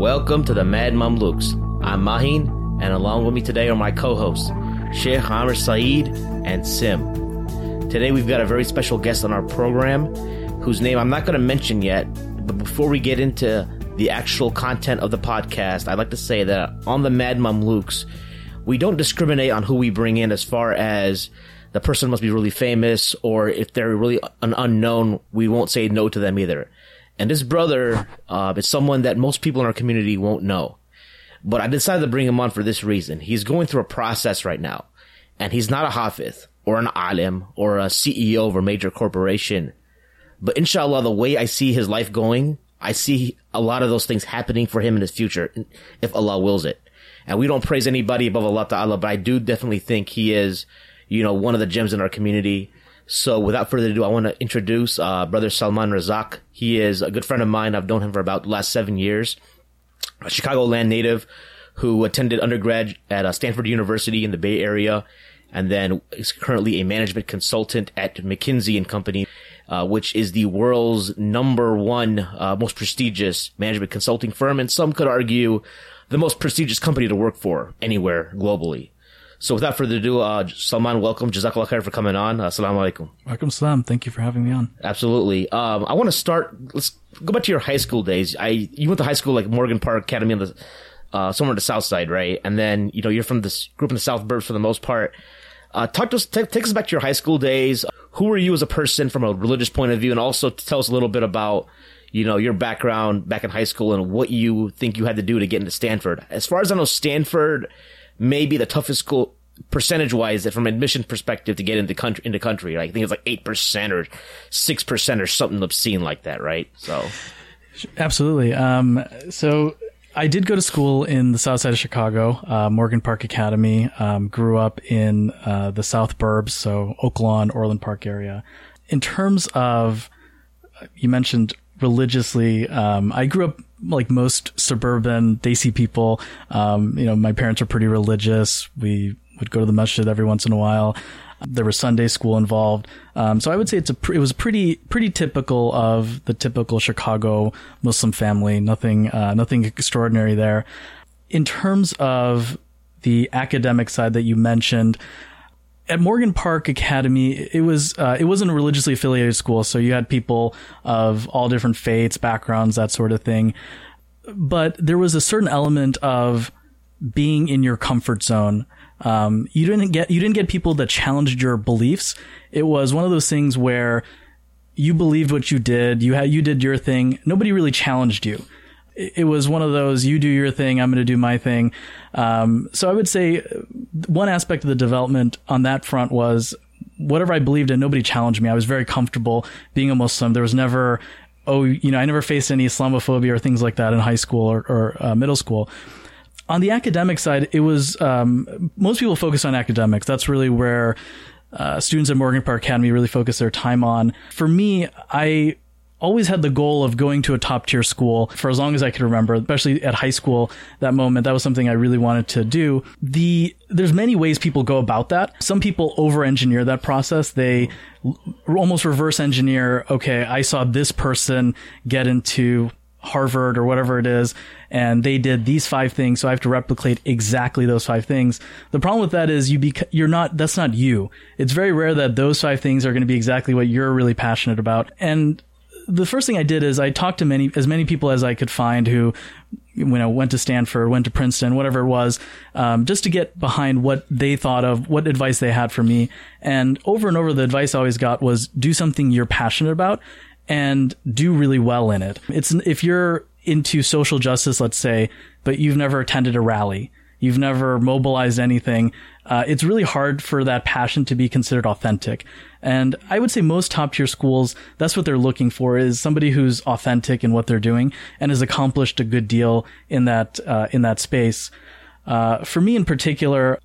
Welcome to the Mad Mamluks. I'm Mahin, and along with me today are my co-hosts, Sheikh Amr Saeed and Sim. Today we've got a very special guest on our program, whose name I'm not going to mention yet, but before we get into the actual content of the podcast, I'd like to say that on the Mad Mamluks, we don't discriminate on who we bring in as far as the person must be really famous or if they're really an unknown, we won't say no to them either. And this brother uh, is someone that most people in our community won't know. But I decided to bring him on for this reason. He's going through a process right now. And he's not a hafiz or an alim or a CEO of a major corporation. But inshallah, the way I see his life going, I see a lot of those things happening for him in his future, if Allah wills it. And we don't praise anybody above Allah Ta'ala, but I do definitely think he is, you know, one of the gems in our community. So without further ado, I want to introduce uh, brother Salman Razzaque. He is a good friend of mine. I've known him for about the last seven years. A Chicagoland native who attended undergrad at uh, Stanford University in the Bay Area, and then is currently a management consultant at McKinsey and Company, uh, which is the world's number one uh, most prestigious management consulting firm, and some could argue the most prestigious company to work for anywhere globally. So without further ado, uh, Salman, welcome. Jazakallah khair for coming on. Assalamu alaikum. Welcome, salam. Thank you for having me on. Absolutely. Um, I want to start. Let's go back to your high school days. I you went to high school like Morgan Park Academy on the uh, somewhere on the south side, right? And then you know you're from this group in the South Burbs for the most part. Uh, talk to us. T- take us back to your high school days. Who were you as a person from a religious point of view, and also tell us a little bit about you know your background back in high school and what you think you had to do to get into Stanford. As far as I know, Stanford may be the toughest school percentage wise that from admission perspective to get into country into country. Like, I think it's like eight percent or six percent or something obscene like that, right? So absolutely. Um, so I did go to school in the south side of Chicago, uh, Morgan Park Academy. Um, grew up in uh, the South Burbs, so Oak Lawn, Orland Park area. In terms of, you mentioned religiously, um, I grew up like most suburban Desi people. Um, you know, my parents are pretty religious. We would go to the masjid every once in a while. There was Sunday school involved, um, so I would say it's a it was pretty pretty typical of the typical Chicago Muslim family. Nothing uh, nothing extraordinary there. In terms of the academic side that you mentioned, at Morgan Park Academy, it was uh, it wasn't a religiously affiliated school, so you had people of all different faiths, backgrounds, that sort of thing. But there was a certain element of being in your comfort zone. Um, you didn't get you didn't get people that challenged your beliefs. It was one of those things where you believed what you did. You had you did your thing. Nobody really challenged you. It, was one of those you do your thing. I'm going to do my thing. Um, so I would say one aspect of the development on that front was whatever I believed in. Nobody challenged me. I was very comfortable being a Muslim. There was never oh you know I never faced any Islamophobia or things like that in high school or, or uh, middle school on the academic side, it was um, most people focus on academics. That's really where uh, students at Morgan Park Academy really focus their time on. For me, I always had the goal of going to a top tier school for as long as I could remember, especially at high school. That moment, that was something I really wanted to do. The there's many ways people go about that. Some people over engineer that process. They almost reverse engineer. Okay, I saw this person get into Harvard or whatever it is, and they did these five things, so I have to replicate exactly those five things. The problem with that is you bec- you're not that's not you. It's very rare that those five things are going to be exactly what you're really passionate about. And the first thing I did is I talked to many as many people as I could find who you know went to Stanford, went to Princeton, whatever it was, um, just to get behind what they thought of, what advice they had for me. And over and over, the advice I always got was do something you're passionate about and do really well in it. It's if you're into social justice, let's say, but you've never attended a rally, you've never mobilized anything, uh, it's really hard for that passion to be considered authentic. And I would say most top tier schools, that's what they're looking for is somebody who's authentic in what they're doing and has accomplished a good deal in that, uh, in that space. Uh, for me in particular,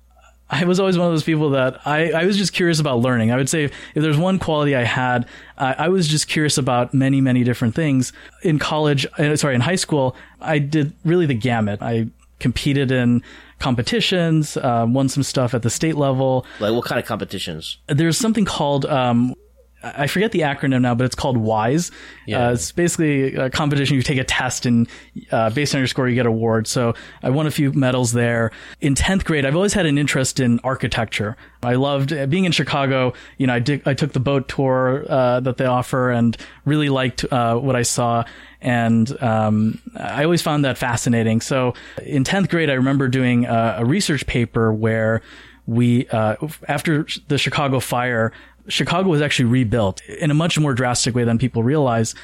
I was always one of those people that I, I was just curious about learning. I would say if, if there's one quality I had, uh, I was just curious about many, many different things. In college, uh, sorry, in high school, I did really the gamut. I competed in competitions, uh, won some stuff at the state level. Like what kind of competitions? There's something called um, I forget the acronym now, but it's called WYSE. Yeah. Uh, it's basically a competition. You take a test and uh, based on your score, you get awards. So I won a few medals there. In 10th grade, I've always had an interest in architecture. I loved uh, being in Chicago. You know, I did, I took the boat tour, uh, that they offer and really liked, uh, what I saw. And, um, I always found that fascinating. So in 10th grade, I remember doing a, a research paper where we, uh, after the Chicago fire, Chicago was actually rebuilt in a much more drastic way than people realize.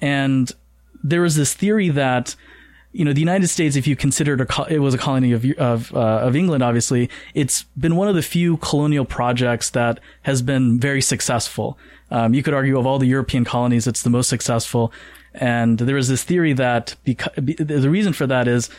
And there was this theory that, you know, the United States, if you considered a, it was a colony of, of, uh, of England, obviously, it's been one of the few colonial projects that has been very successful. Um, you could argue of all the European colonies, it's the most successful. And there was this theory that because, the reason for that is,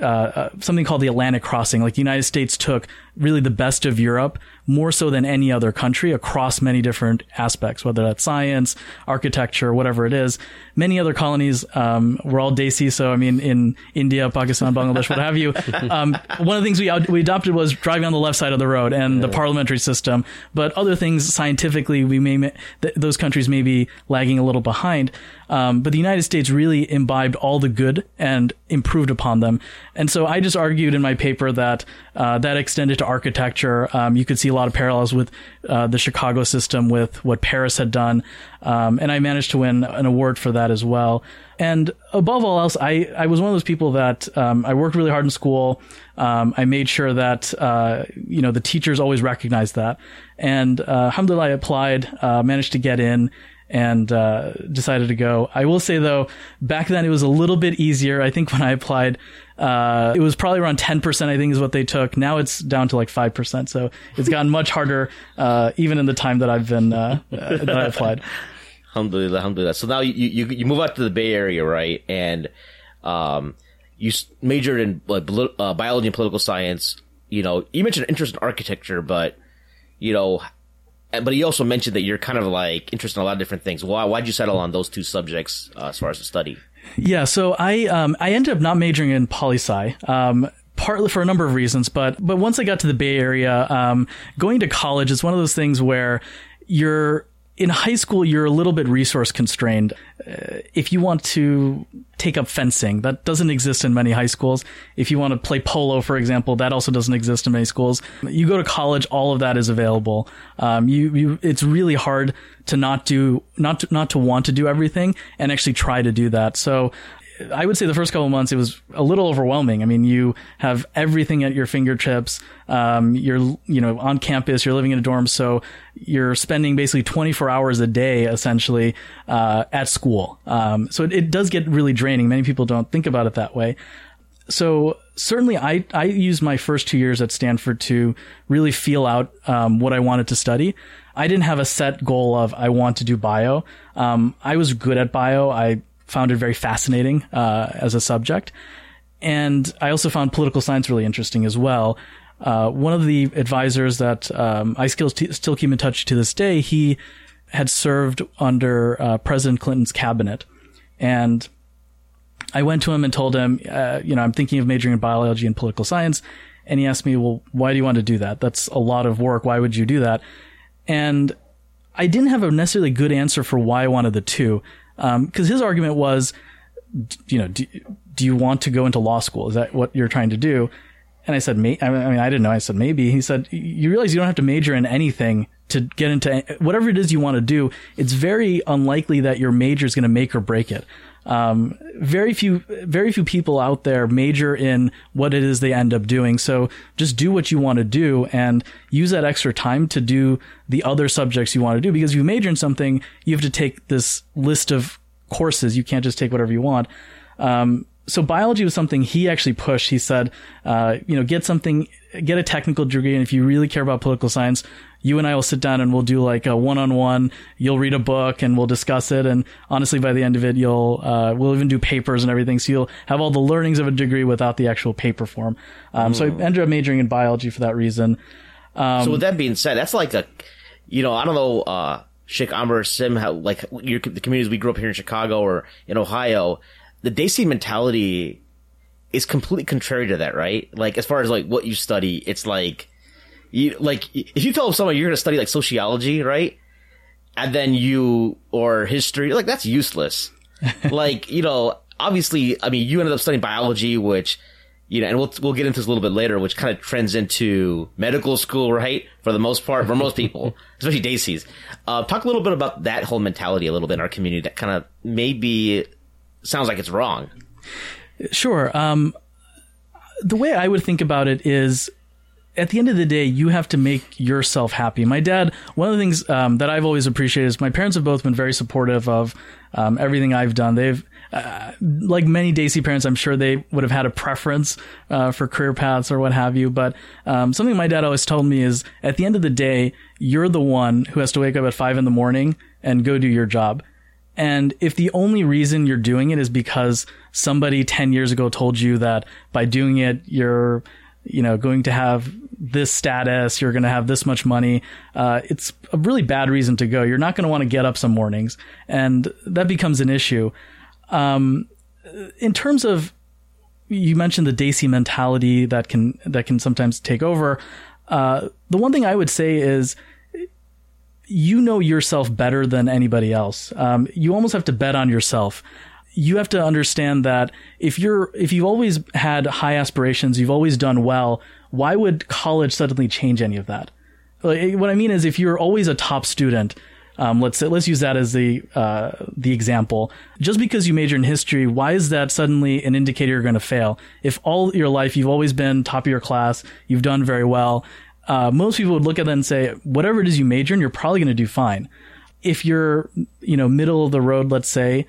uh, uh, something called the Atlantic crossing. Like the United States took really the best of Europe, more so than any other country across many different aspects, whether that's science, architecture, whatever it is. Many other colonies, um, were all Desi. So, I mean, in India, Pakistan, Bangladesh, what have you. Um, one of the things we, we adopted was driving on the left side of the road and the parliamentary system. But other things scientifically, we may, th- those countries may be lagging a little behind. Um, but the United States really imbibed all the good and improved upon them. And so I just argued in my paper that uh, that extended to architecture. Um, you could see a lot of parallels with uh, the Chicago system with what Paris had done. Um, and I managed to win an award for that as well. And above all else, I, I was one of those people that um, I worked really hard in school. Um, I made sure that uh, you know the teachers always recognized that. And uh, alhamdulillah, I applied, uh, managed to get in and uh, decided to go. I will say though, back then it was a little bit easier. I think when I applied, uh, it was probably around 10%, I think is what they took. Now it's down to like 5%. So it's gotten much harder, uh, even in the time that I've been, uh, uh, that I applied. Alhamdulillah, alhamdulillah. So now you, you, you move out to the Bay Area, right? And, um, you majored in like, uh, biology and political science. You know, you mentioned interest in architecture, but, you know, but he also mentioned that you're kind of like interested in a lot of different things. Why why'd you settle on those two subjects uh, as far as the study? Yeah, so I um, I ended up not majoring in poli sci. Um, partly for a number of reasons, but but once I got to the Bay Area, um, going to college is one of those things where you're in high school, you're a little bit resource constrained. Uh, if you want to take up fencing, that doesn't exist in many high schools. If you want to play polo, for example, that also doesn't exist in many schools. You go to college, all of that is available. Um, you, you, it's really hard to not do, not to, not to want to do everything and actually try to do that. So I would say the first couple months it was a little overwhelming. I mean, you have everything at your fingertips. Um, you're you know on campus. You're living in a dorm, so you're spending basically 24 hours a day essentially uh, at school. Um, so it, it does get really draining. Many people don't think about it that way. So certainly, I I used my first two years at Stanford to really feel out um, what I wanted to study. I didn't have a set goal of I want to do bio. Um, I was good at bio. I found it very fascinating uh, as a subject. And I also found political science really interesting as well. Uh, one of the advisors that um, I still, still keep in touch to this day, he had served under uh, President Clinton's cabinet. And I went to him and told him, uh, you know, I'm thinking of majoring in biology and political science. And he asked me, well, why do you want to do that? That's a lot of work. Why would you do that? And I didn't have a necessarily good answer for why I wanted the two. Um, cause his argument was, you know, do, do you want to go into law school? Is that what you're trying to do? And I said, I mean, I didn't know. I said, maybe. He said, you realize you don't have to major in anything to get into whatever it is you want to do. It's very unlikely that your major is going to make or break it. Um, very few, very few people out there major in what it is they end up doing. So just do what you want to do and use that extra time to do the other subjects you want to do. Because if you major in something, you have to take this list of courses. You can't just take whatever you want. Um, so biology was something he actually pushed. He said, uh, you know, get something, get a technical degree. And if you really care about political science, you and I will sit down and we'll do like a one on one. You'll read a book and we'll discuss it. And honestly, by the end of it, you'll, uh, we'll even do papers and everything. So you'll have all the learnings of a degree without the actual paper form. Um, mm. so I hmm. ended up majoring in biology for that reason. Um, so with that being said, that's like a, you know, I don't know, uh, Sheikh Amr Sim, how, like your, the communities we grew up here in Chicago or in Ohio, the Desi mentality is completely contrary to that, right? Like, as far as like what you study, it's like, you, like, if you tell someone you're going to study like sociology, right? and then you or history like that's useless. like you know, obviously, I mean, you ended up studying biology, which you know, and we'll we'll get into this a little bit later, which kind of trends into medical school, right? For the most part, for most people, especially Desi's. Uh, talk a little bit about that whole mentality a little bit in our community that kind of maybe sounds like it's wrong. Sure. Um, the way I would think about it is at the end of the day, you have to make yourself happy. My dad, one of the things um, that I've always appreciated is my parents have both been very supportive of um, everything I've done. They've, uh, like many Desi parents, I'm sure they would have had a preference uh, for career paths or what have you. But um, something my dad always told me is at the end of the day, you're the one who has to wake up at five in the morning and go do your job. And if the only reason you're doing it is because somebody 10 years ago told you that by doing it, you're, you know, going to have this status, you're going to have this much money, uh, it's a really bad reason to go. You're not going to want to get up some mornings. And that becomes an issue. Um, in terms of, you mentioned the Desi mentality that can, that can sometimes take over. Uh, the one thing I would say is, you know yourself better than anybody else. Um, you almost have to bet on yourself. You have to understand that if you're if you've always had high aspirations, you've always done well. Why would college suddenly change any of that? Like, what I mean is, if you're always a top student, um, let's say, let's use that as the uh, the example. Just because you major in history, why is that suddenly an indicator you're going to fail? If all your life you've always been top of your class, you've done very well, uh, most people would look at that and say, whatever it is you major in, you're probably going to do fine. If you're, you know, middle of the road, let's say,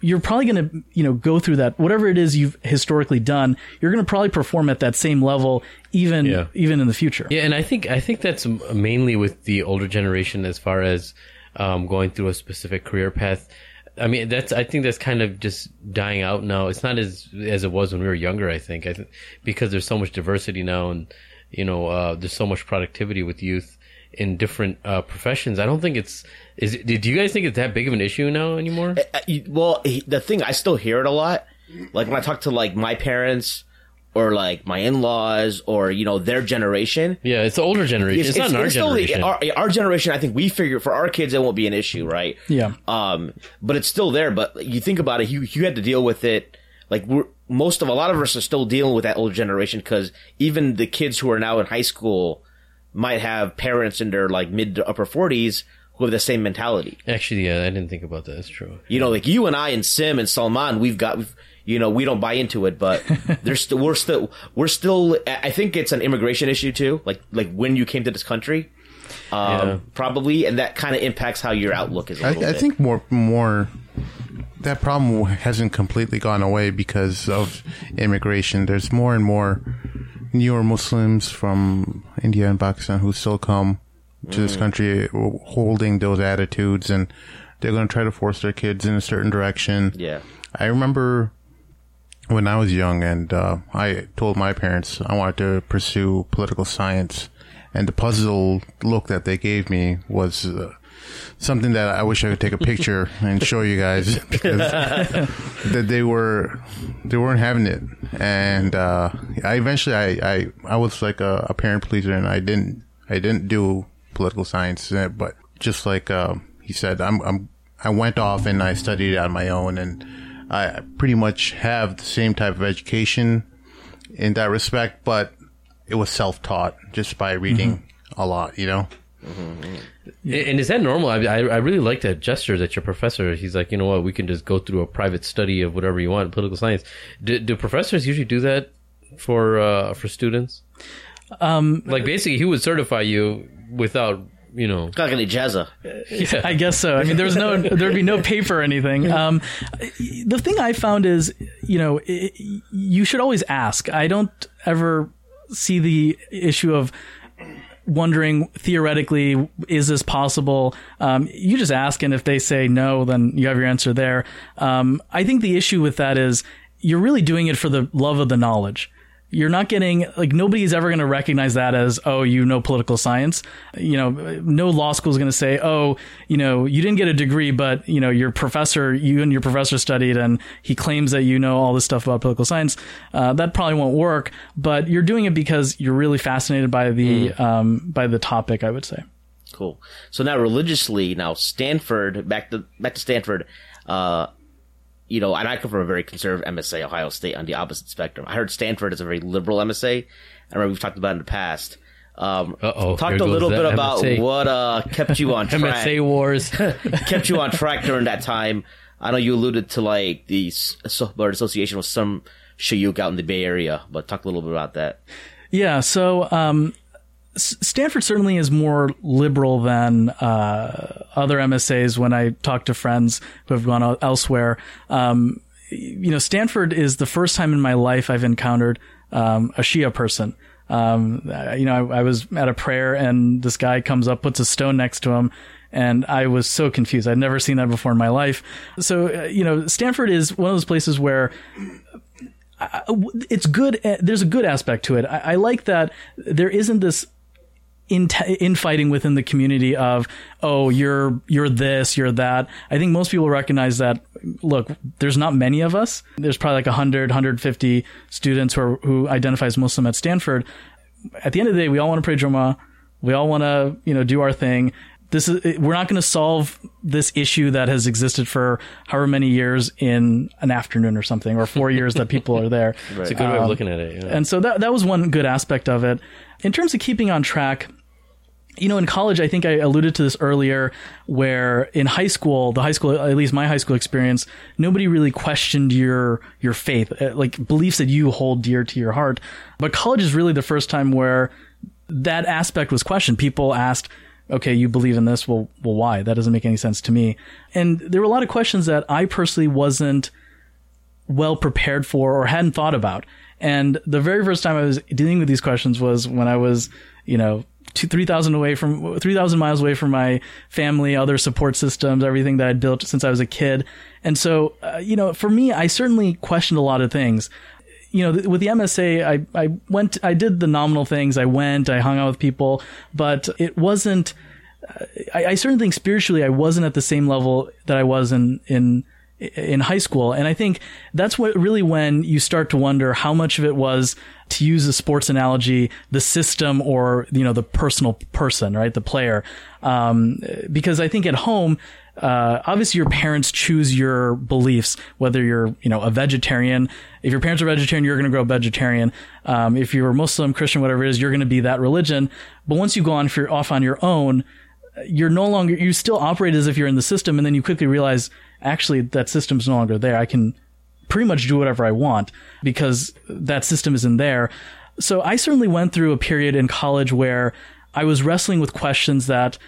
you're probably going to, you know, go through that. Whatever it is you've historically done, you're going to probably perform at that same level, even Yeah. even in the future. Yeah, and I think I think that's mainly with the older generation as far as um, going through a specific career path. I mean, that's I think that's kind of just dying out now. It's not as as it was when we were younger. I think I th- because there's so much diversity now, and you know, uh, there's so much productivity with youth in different uh, professions. I don't think it's is. it- Do you guys think it's that big of an issue now anymore? Uh, well, the thing I still hear it a lot. Like when I talk to like my parents or like my in-laws or you know their generation. Yeah, it's the older generation. It's, not in our still the- generation. our, our generation, I think we figure for our kids it won't be an issue, right? Yeah. Um, but it's still there. But you think about it, you you had to deal with it. Like we're most of a lot of us are still dealing with that old generation because even the kids who are now in high school might have parents in their like mid to upper forties who have the same mentality. Actually, yeah, I didn't think about that. That's true. You know, like you and I and Sim and Salman, we've got, we've, you know, we don't buy into it, but there's still, we're still, we're still, I think it's an immigration issue too. Like, like when you came to this country, um, Yeah. probably, and that kind of impacts how your outlook is a I, little I bit. think more more that problem hasn't completely gone away because of immigration. There's more and more newer Muslims from India and Pakistan who still come to this country holding those attitudes, and they're going to try to force their kids in a certain direction. yeah. I remember when I was young and uh, I told my parents I wanted to pursue political science, and the puzzle look that they gave me was uh, something that I wish I could take a picture and show you guys because that they were they weren't having it, and uh, I eventually I, I I was like a, a parent pleaser and I didn't I didn't do political science, but just like uh, he said, I'm I'm I went off and I studied on my own and. I pretty much have the same type of education in that respect, but it was self-taught just by reading a lot, you know? And and is that normal? I, I I really like that gesture that your professor. He's like, you know what, we can just go through a private study of whatever you want, political science. Do, do professors usually do that for uh, for students? Um, like basically, he would certify you without you know. Kind of like an ijaza. I guess so. I mean, there's no, there'd be no paper or anything. Um, the thing I found is, you know, i you should always ask. I don't ever see the issue of wondering theoretically, is this possible? Um, you just ask, and if they say no, then you have your answer there. Um, I think the issue with that is you're really doing it for the love of the knowledge. You're not getting like nobody's ever going to recognize that as oh you know political science. You know, no law school is going to say oh you know you didn't get a degree, but you know your professor you and your professor studied and he claims that you know all this stuff about political science. Uh, that probably won't work. But you're doing it because you're really fascinated by the um, by the topic. I would say. Cool. So now religiously, now Stanford, back to back to Stanford. Uh, you know, and I come from a very conservative MSA, Ohio State, on the opposite spectrum. I heard Stanford is a very liberal MSA. I remember we've talked about it in the past. Um, Uh-oh, talked a little bit about MSA. what uh, kept you on track. MSA wars. kept you on track during that time. I know you alluded to like the s- so- or association with some shuyukh out in the Bay Area, but talk a little bit about that. Yeah, so um, Stanford certainly is more liberal than uh, other MSAs. When I talk to friends who have gone elsewhere, um, you know, Stanford is the first time in my life I've encountered um, a Shia person. Um, you know, I, I was at a prayer and this guy comes up, puts a stone next to him. And I was so confused. I'd never seen that before in my life. So, uh, you know, Stanford is one of those places where it's good. uh, There's a good aspect to it. I, I like that there isn't this in infighting within the community of oh you're you're this you're that i think most people recognize that look there's not many of us there's probably like 100 150 students who are, who identify as muslim at stanford at the end of the day we all want to pray Jummah. we all want to you know do our thing this is we're not going to solve this issue that has existed for however many years in an afternoon or something or four years that people are there It's a good way of um, looking at it. Yeah. and so that that was one good aspect of it. In terms of keeping on track, you know, in college, I think I alluded to this earlier, where in high school, the high school, at least my high school experience, nobody really questioned your your faith, uh, like beliefs that you hold dear to your heart. But college is really the first time where that aspect was questioned. People asked, "Okay, you believe in this? Well, well, why? That doesn't make any sense to me." And there were a lot of questions that I personally wasn't well prepared for or hadn't thought about. And the very first time I was dealing with these questions was when I was, you know, two, 3,000 away from, 3,000 miles away from my family, other support systems, everything that I'd built since I was a kid. And so, uh, you know, for me, I certainly questioned a lot of things. You know, th- with the MSA, I, I went, I did the nominal things. I went, I hung out with people, but it wasn't, I, I certainly think spiritually I wasn't at the same level that I was in in in high school, and I think that's what really when you start to wonder how much of it was to use a sports analogy, the system or you know the personal person, right, the player, um, because I think at home. Uh, obviously your parents choose your beliefs, whether you're, you know, a vegetarian. If your parents are vegetarian, you're going to grow vegetarian. Um, if you're Muslim, Christian, whatever it is, you're going to be that religion. But once you go on for, off on your own, you're no longer you still operate as if you're in the system and then you quickly realize actually that system's no longer there. I can pretty much do whatever i want because that system isn't there. So i certainly went through a period in college where i was wrestling with questions that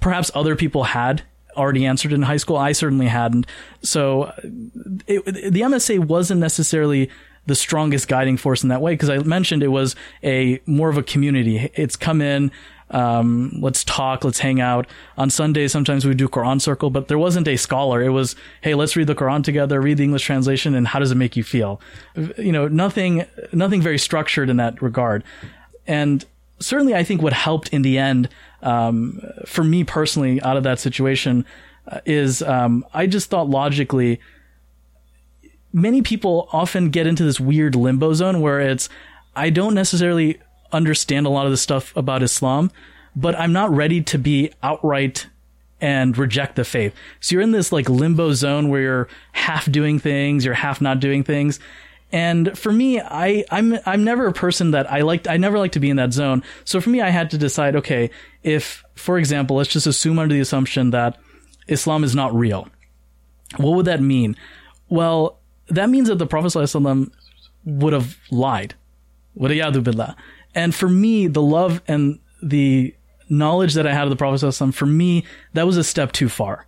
perhaps other people had already answered in high school. I certainly hadn't. So it, the msa wasn't necessarily the strongest guiding force in that way because I mentioned it was a more of a community. It's come in, um, let's talk, let's hang out. On Sundays, sometimes we do Quran circle, but there wasn't a scholar. It was, hey, let's read the Quran together, read the English translation, and how does it make you feel? You know, nothing, nothing very structured in that regard. And certainly, I think what helped in the end, um, for me personally, out of that situation, uh, is um, I just thought logically many people often get into this weird limbo zone where it's I don't necessarily understand a lot of the stuff about Islam, but I'm not ready to be outright and reject the faith. So you're in this like limbo zone where you're half doing things, you're half not doing things. And for me, I, I'm, I'm never a person that I liked, I never like to be in that zone. So for me, I had to decide, okay, if, for example, let's just assume under the assumption that Islam is not real. What would that mean? Well, that means that the Prophet ﷺ would have lied. And for me, the love and the knowledge that I had of the Prophet for me, that was a step too far.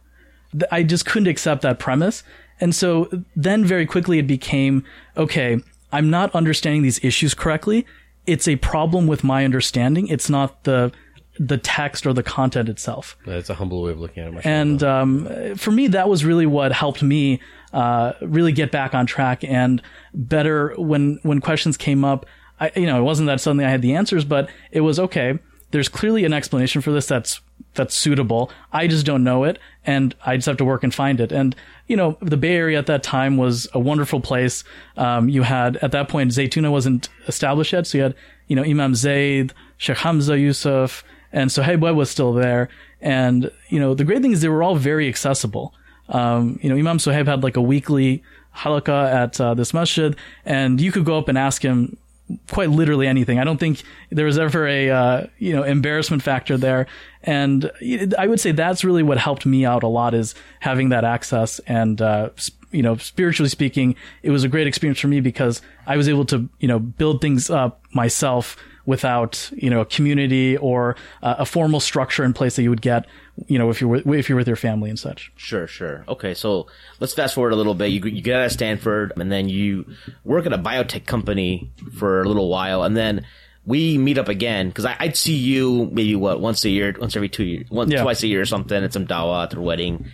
I just couldn't accept that premise. And so then very quickly it became, okay, I'm not understanding these issues correctly. It's a problem with my understanding. It's not the, the text or the content itself. That's a humble way of looking at it. And um, for me, that was really what helped me uh, really get back on track and better when when questions came up. I, you know, it wasn't that suddenly I had the answers, but it was okay. There's clearly an explanation for this that's that's suitable. I just don't know it, and I just have to work and find it. And you know, the Bay Area at that time was a wonderful place. Um, you had at that point Zaytuna wasn't established yet, so you had you know Imam Zayd, Sheikh Hamza Yusuf, and Suhaib Webb was still there. And you know, the great thing is they were all very accessible. Um, you know, Imam Suhaib had like a weekly halaqah at uh, this masjid, and you could go up and ask him quite literally anything. I don't think there was ever a uh, you know embarrassment factor there, and I would say that's really what helped me out a lot is having that access. And uh, you know, spiritually speaking, it was a great experience for me because I was able to you know build things up myself without you know a community or uh, a formal structure in place that you would get you know if you're with, if you're with your family and such. Sure, sure. Okay, so let's fast forward a little bit. You you get out of Stanford and then you work at a biotech company for a little while, and then we meet up again because I'd see you maybe what once a year, once every two years, once Yeah. twice a year or something at some dawa at their wedding,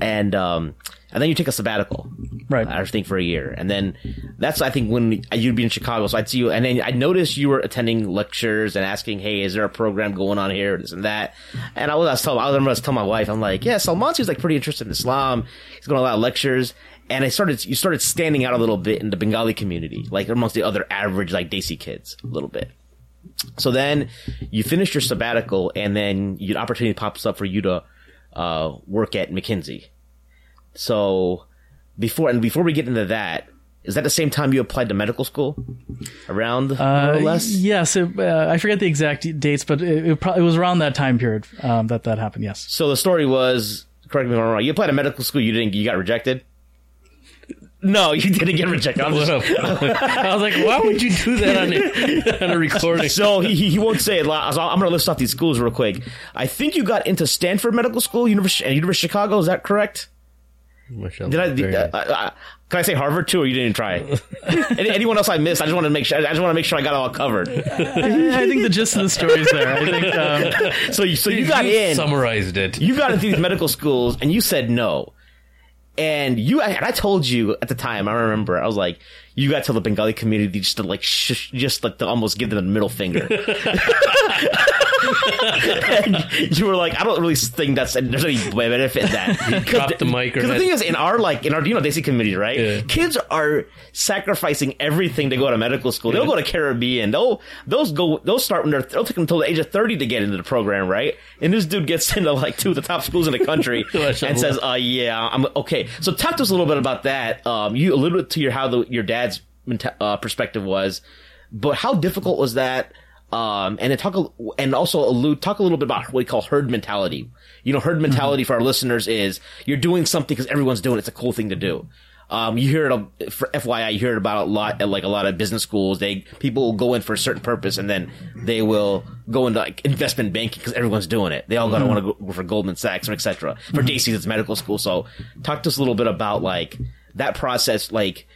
and um, and then you take a sabbatical, Right. I think for a year, and then that's I think when you'd be in Chicago, so I'd see you, and then I noticed you were attending lectures and asking, "Hey, is there a program going on here? This and that," and I was, I was telling, I remember I was telling my wife, I'm like, "Yeah, Salman seems like pretty interested in Islam. He's going to a lot of lectures." And I started, you started standing out a little bit in the Bengali community, like amongst the other average, like Desi kids, a little bit. So then you finish your sabbatical, and then an opportunity pops up for you to uh, work at McKinsey. So before and before we get into that, is that the same time you applied to medical school? Around more or Uh, less? yes, it, uh, I forget the exact dates, but it, it, pro- it was around that time period um, that that happened. Yes. So the story was, correct me if I'm wrong. You applied to medical school. You didn't. You got rejected. No, you didn't get rejected. I'm just- I was like, why would you do that on a, on a recording? So he, he won't say it. I'm going to list off these schools real quick. I think you got into Stanford Medical School, University, and University of Chicago. Is that correct? Mashallah, Did I? uh, uh, uh, can I say Harvard too, or you didn't try? Any, anyone else I missed? I just want to make sure. I just want to make sure I got it all covered. I think the gist of the story is there. I think um, So you so you got in. summarized it. you got into these medical schools and you said no. And you and I told you at the time, I remember, I was like, you got to the Bengali community just to like, sh- just like to almost give them the middle finger. you were like, I don't really think that's there's any benefit in that. dropped the mic Because the thing is, in our like in our you know Desi community, right? Yeah. Kids are sacrificing everything to go to medical school. They'll go to Caribbean. They'll those go they'll start when they're they'll take them until the age of thirty to get into the program, right? And this dude gets into like two of the top schools in the country and says, "Uh, yeah, I'm okay." So talk to us a little bit about that. Um, you alluded to your how the, your dad's uh, perspective was, but how difficult was that? Um, and then talk a- and also allude talk a little bit about what we call herd mentality. You know, herd mentality for our listeners is you're doing something because everyone's doing it. It's a cool thing to do. Um, you hear it, for FYI, you hear it about a lot at like a lot of business schools. They, people will go in for a certain purpose and then they will go into like investment banking because everyone's doing it. They all gotta want to go for Goldman Sachs or et cetera. For Desi's, it's medical school. So talk to us a little bit about like that process. Like,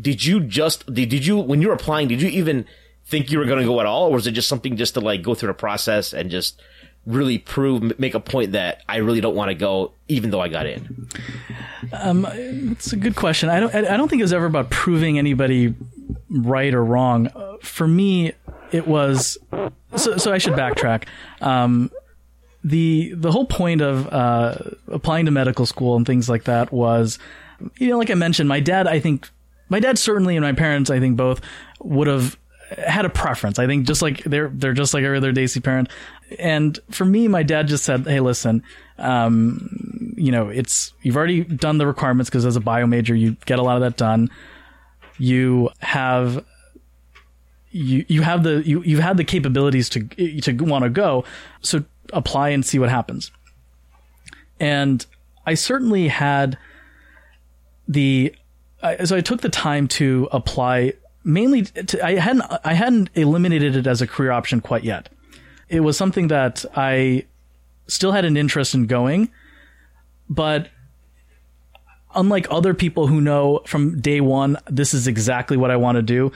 did you just, did, did you, when you were applying, did you even think you were going to go at all? Or was it just something just to like go through the process and just really prove, make a point that I really don't want to go even though I got in? It's a good question. I don't. I don't think it was ever about proving anybody right or wrong. Uh, For me, it was. So, so I should backtrack. Um, the the whole point of uh, applying to medical school and things like that was, you know, like I mentioned, my dad. I think my dad certainly and my parents. I think both would have had a preference. I think just like they're they're just like every other Desi parent. And for me, my dad just said, "Hey, listen." Um, you know, it's you've already done the requirements because as a bio major, you get a lot of that done. You have you you have the you you've had the capabilities to to want to go, so apply and see what happens. And I certainly had the I, so I took the time to apply mainly to, I hadn't I hadn't eliminated it as a career option quite yet. It was something that I still had an interest in going, but unlike other people who know from day one this is exactly what I want to do,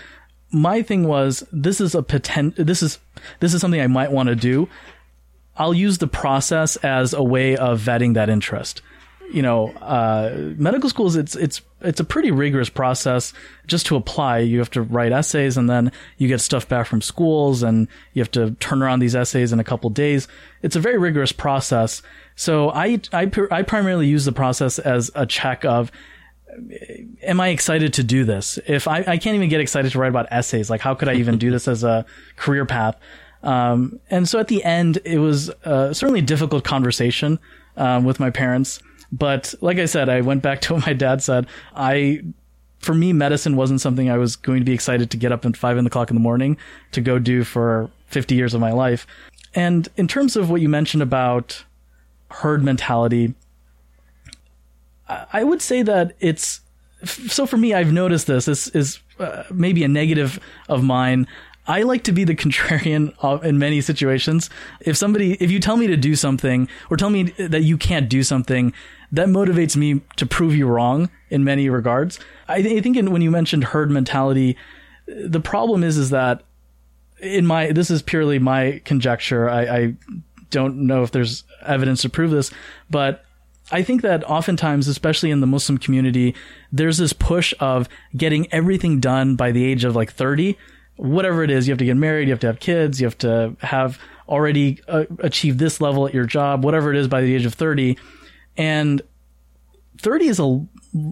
my thing was this is a potent this is this is something I might want to do. I'll use the process as a way of vetting that interest. You know, uh, medical schools it's it's it's a pretty rigorous process just to apply. You have to write essays and then you get stuff back from schools and you have to turn around these essays in a couple days. It's a very rigorous process. So I I I primarily use the process as a check of am I excited to do this? If I, I can't even get excited to write about essays, like how could I even do this as a career path? Um, and so at the end, it was uh, certainly a difficult conversation um, with my parents. But like I said, I went back to what my dad said. I, for me, medicine wasn't something I was going to be excited to get up at five in the clock in the morning to go do for 50 years of my life. And in terms of what you mentioned about herd mentality, I would say that it's so for me. I've noticed this. This is uh, maybe a negative of mine. I like to be the contrarian in many situations. If somebody, if you tell me to do something or tell me that you can't do something, that motivates me to prove you wrong in many regards. I, th- I think in, when you mentioned herd mentality, the problem is, is that in my, this is purely my conjecture. I, I don't know if there's evidence to prove this, but I think that oftentimes, especially in the Muslim community, there's this push of getting everything done by the age of like 30. Whatever it is, you have to get married, you have to have kids, you have to have already uh, achieved this level at your job, whatever it is by the age of 30. And 30 is a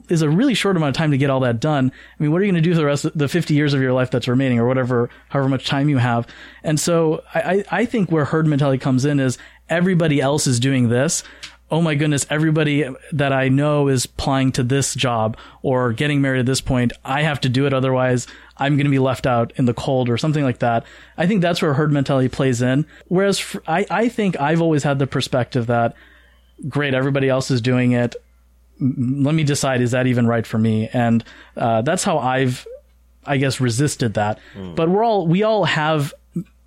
is a really short amount of time to get all that done. I mean, what are you going to do for the rest of the 50 years of your life that's remaining or whatever, however much time you have? And so I, I think where herd mentality comes in is everybody else is doing this. Oh my goodness, everybody that I know is applying to this job or getting married at this point. I have to do it. Otherwise I'm going to be left out in the cold or something like that. I think that's where herd mentality plays in. Whereas I, I think I've always had the perspective that great, everybody else is doing it. Let me decide is that even right for me? And uh, that's how i've i guess resisted that. Mm. but we're all we all have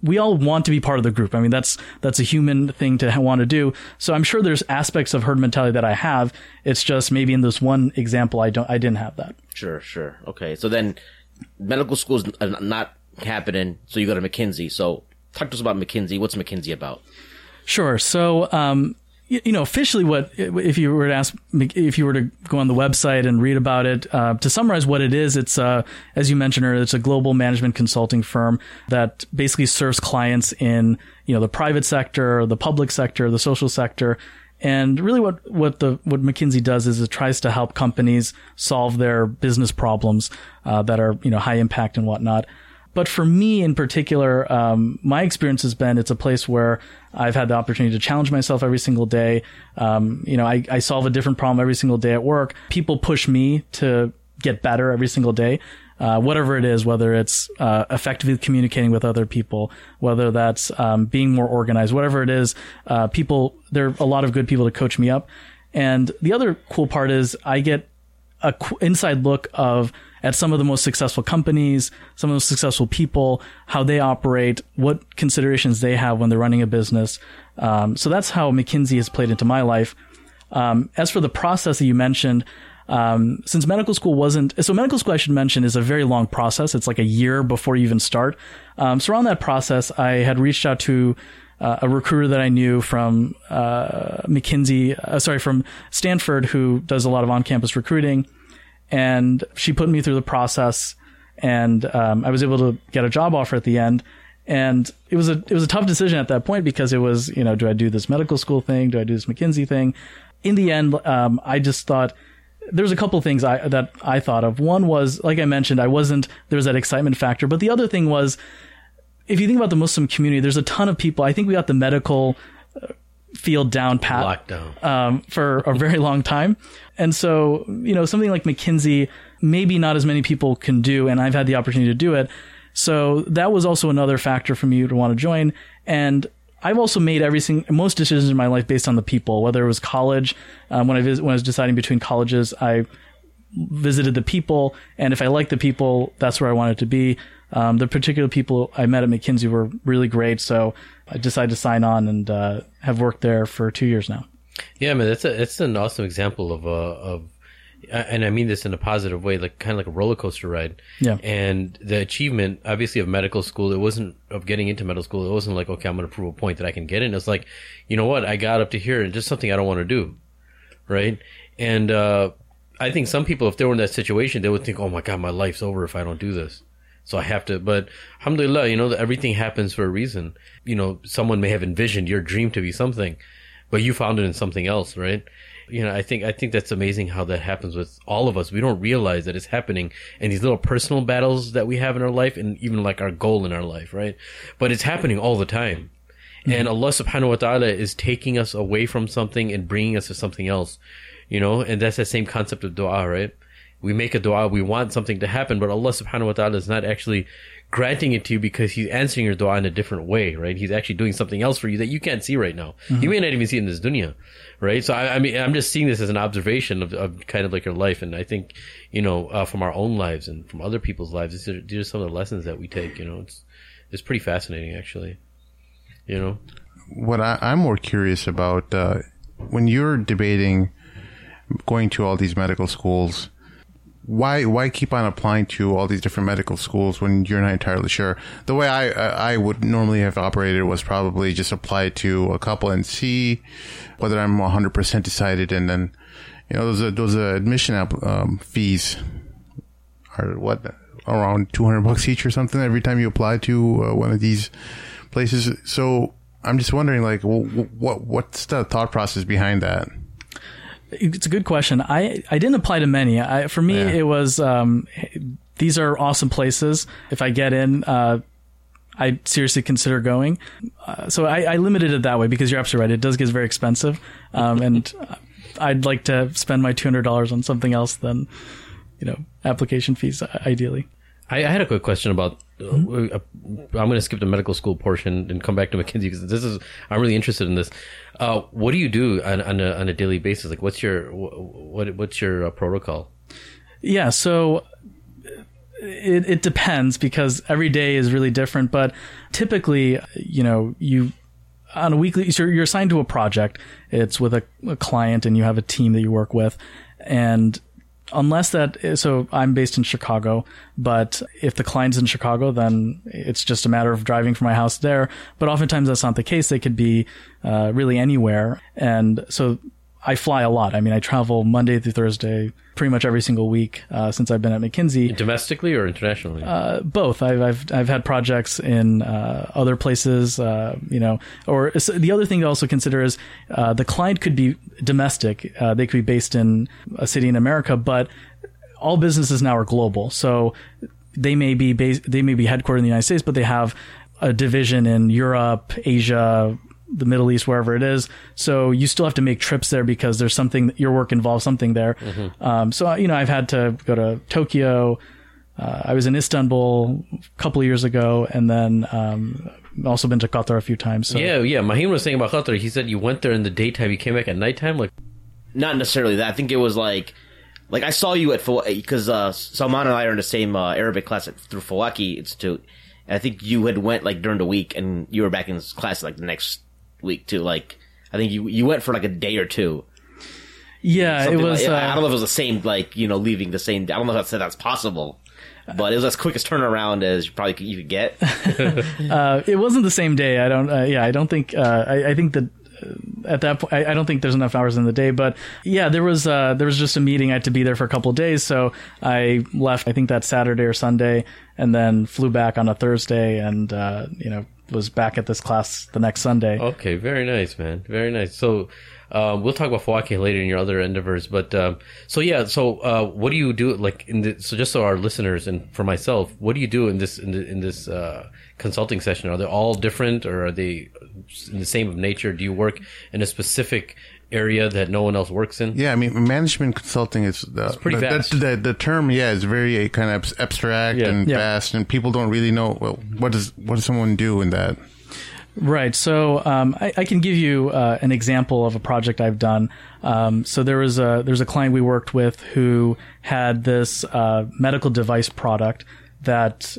we all want to be part of the group. I mean that's that's a human thing to want to do. So i'm sure there's aspects of herd mentality that i have. It's just maybe in this one example i don't i didn't have that. Sure sure. Okay. So then medical school's not happening. So you go to mckinsey. So talk to us about mckinsey. What's mckinsey about? Sure. So, um, you know, officially, what if you were to ask, if you were to go on the website and read about it, uh, to summarize what it is, it's uh, as you mentioned earlier, it's a global management consulting firm that basically serves clients in you know the private sector, the public sector, the social sector. And really, what what the what McKinsey does is it tries to help companies solve their business problems uh, that are you know high impact and whatnot. But for me in particular, um, my experience has been it's a place where I've had the opportunity to challenge myself every single day. Um, you know, I, I solve a different problem every single day at work. People push me to get better every single day. Uh, whatever it is, whether it's uh, effectively communicating with other people, whether that's um, being more organized, whatever it is, uh, people, there are a lot of good people to coach me up. And the other cool part is I get a inside look of at some of the most successful companies, some of the most successful people, how they operate, what considerations they have when they're running a business. Um, so that's how McKinsey has played into my life. Um, as for the process that you mentioned, um, since medical school wasn't so medical school I should mention is a very long process. It's like a year before you even start. Um, so around that process, I had reached out to uh, a recruiter that I knew from uh, McKinsey, uh, sorry, from Stanford, who does a lot of on-campus recruiting and she put me through the process, and um, I was able to get a job offer at the end. And it was a it was a tough decision at that point because it was you know do I do this medical school thing do I do this McKinsey thing? In the end, um, I just thought there's a couple things I, that I thought of. One was, like I mentioned, I wasn't, there was that excitement factor. But the other thing was, if you think about the Muslim community, there's a ton of people. I think we got the medical field down pat um, for a very long time. And so, you know, something like McKinsey, maybe not as many people can do, and I've had the opportunity to do it. So that was also another factor for me to want to join. And I've also made every everything, most decisions in my life based on the people, whether it was college, um, when I vis- when I was deciding between colleges, I visited the people, and if I liked the people, that's where I wanted to be. Um, the particular people I met at McKinsey were really great, so I decided to sign on and uh, have worked there for two years now. Yeah, man, that's a that's an awesome example of a of, and I mean this in a positive way, like kind of like a roller coaster ride. Yeah. And the achievement, obviously, of medical school, it wasn't of getting into medical school. It wasn't like okay, I'm going to prove a point that I can get in. It's like, you know what, I got up to here and just something I don't want to do, right? And uh, I think some people, if they were in that situation, they would think, oh my god, my life's over if I don't do this. So I have to, but alhamdulillah, you know, everything happens for a reason. You know, someone may have envisioned your dream to be something, but you found it in something else, right? You know, I think I think that's amazing how that happens with all of us. We don't realize that it's happening in these little personal battles that we have in our life, and even like our goal in our life, right? But it's happening all the time. Mm-hmm. And Allah subhanahu wa ta'ala is taking us away from something and bringing us to something else, you know, and that's the same concept of dua, right? We make a dua, we want something to happen, but Allah subhanahu wa ta'ala is not actually granting it to you because he's answering your dua in a different way, right? He's actually doing something else for you that you can't see right now. You may not even see it in this dunya, right? So I, I mean, I'm just seeing this as an observation of, of kind of like your life. And I think, you know, uh, from our own lives and from other people's lives, these are, these are some of the lessons that we take, you know, it's, it's pretty fascinating actually, you know? what I, I'm more curious about uh, when you're debating going to all these medical schools, why why keep on applying to all these different medical schools when you're not entirely sure? The way I I would normally have operated was probably just apply to a couple and see whether I'm 100 percent decided, and then you know those are, those are admission app, um, fees are what around 200 bucks each or something every time you apply to uh, one of these places. So I'm just wondering, like, what what's the thought process behind that? It's a good question. I, I didn't apply to many. I, for me, Yeah. it was um, these are awesome places. If I get in, uh, I seriously consider going. Uh, so I, I limited it that way because you're absolutely right. It does get very expensive, um, and I'd like to spend my two hundred dollars on something else than you know application fees. Ideally, I, I had a quick question about. Uh, I'm going to skip the medical school portion and come back to McKinsey because this is I'm really interested in this. Uh, what do you do on, on, a, on a daily basis? Like, what's your what what's your uh, protocol? Yeah, so it, it depends because every day is really different. But typically, you know, you on a weekly, so you're assigned to a project. It's with a, a client, and you have a team that you work with, and unless that so i'm based in chicago but if the client's in chicago then it's just a matter of driving from my house there. But oftentimes that's not the case. They could be uh, really anywhere. And so i fly a lot i mean i travel monday through thursday pretty much every single week uh, since i've been at mckinsey Domestically or internationally? uh, both. I've, I've I've had projects in uh, other places, uh, you know. Or s- the other thing to also consider is uh, the client could be domestic. Uh, they could be based in a city in America, but all businesses now are global. So they may be based, they may be headquartered in the United States, but they have a division in Europe, Asia, the Middle East, wherever it is. So you still have to make trips there because there's something that your work involves something there. Um, so you know, I've had to go to Tokyo. Uh, I was in Istanbul a couple of years ago, and then um, also been to Qatar a few times. So yeah, yeah. Mahin was saying about Qatar. He said you went there in the daytime, you came back at nighttime. Like, not necessarily that. I think it was like, like I saw you at because uh, Salman and I are in the same uh, Arabic class at, through Fawaki Institute, and I think you had went like during the week, and you were back in class like the next week too. Like I think you you went for like a day or two. yeah, it was. like- uh, I don't know if it was the same like you know leaving the same. I don't know if I that's that's possible. But it was as quick as turnaround as you probably could, you could get. uh, it wasn't the same day. I don't. Uh, yeah, I don't think. Uh, I, I think that uh, at that point, I, I don't think there's enough hours in the day. But yeah, there was. Uh, there was just a meeting. I had to be there for a couple of days, so I left. I think that Saturday or Sunday, and then flew back on a Thursday, and uh, you know was back at this class the next Sunday. okay, very nice, man, very nice. So. Um, we'll talk about Fawaki later in your other endeavors, but um, so yeah. So uh, what do you do? Like the, so, just so our listeners and for myself, what do you do in this in, the, in this uh, consulting session? Are they all different, or are they in the same of nature? Do you work in a specific area that no one else works in? Yeah, I mean, management consulting is the, pretty the, vast. The, the, the term, yeah, is very uh, kind of abstract Yeah. and Yeah. vast, and people don't really know. Well, what does what does someone do in that? Right. So um, I, I can give you uh, an example of a project I've done. Um, so there was a there's a client we worked with who had this uh, medical device product that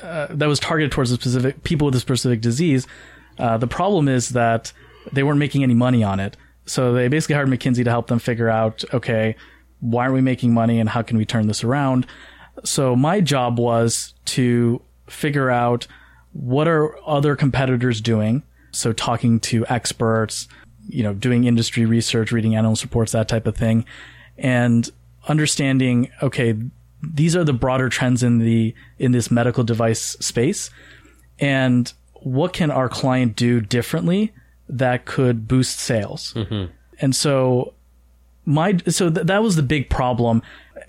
uh, that was targeted towards a specific people with a specific disease. Uh, the problem is that they weren't making any money on it. So they basically hired McKinsey to help them figure out, okay, why aren't we making money and how can we turn this around? So my job was to figure out what are other competitors doing? So talking to experts, you know, doing industry research, reading analyst reports, that type of thing, and understanding, okay, these are the broader trends in the in this medical device space, and what can our client do differently that could boost sales? And so my so th- that was the big problem.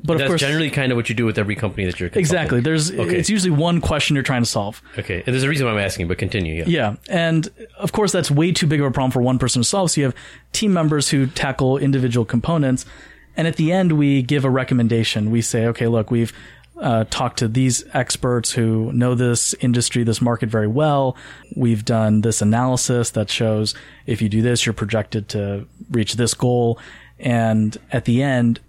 But of That's course, generally kind of what you do with every company that you're consulting. exactly. There's Okay. it's usually one question you're trying to solve. Okay, and there's a reason why I'm asking, but continue. Yeah. Yeah, and of course that's way too big of a problem for one person to solve. So you have team members who tackle individual components, and at the end we give a recommendation. We say, okay, look, we've uh, talked to these experts who know this industry, this market very well. We've done this analysis that shows if you do this, you're projected to reach this goal. And at the end,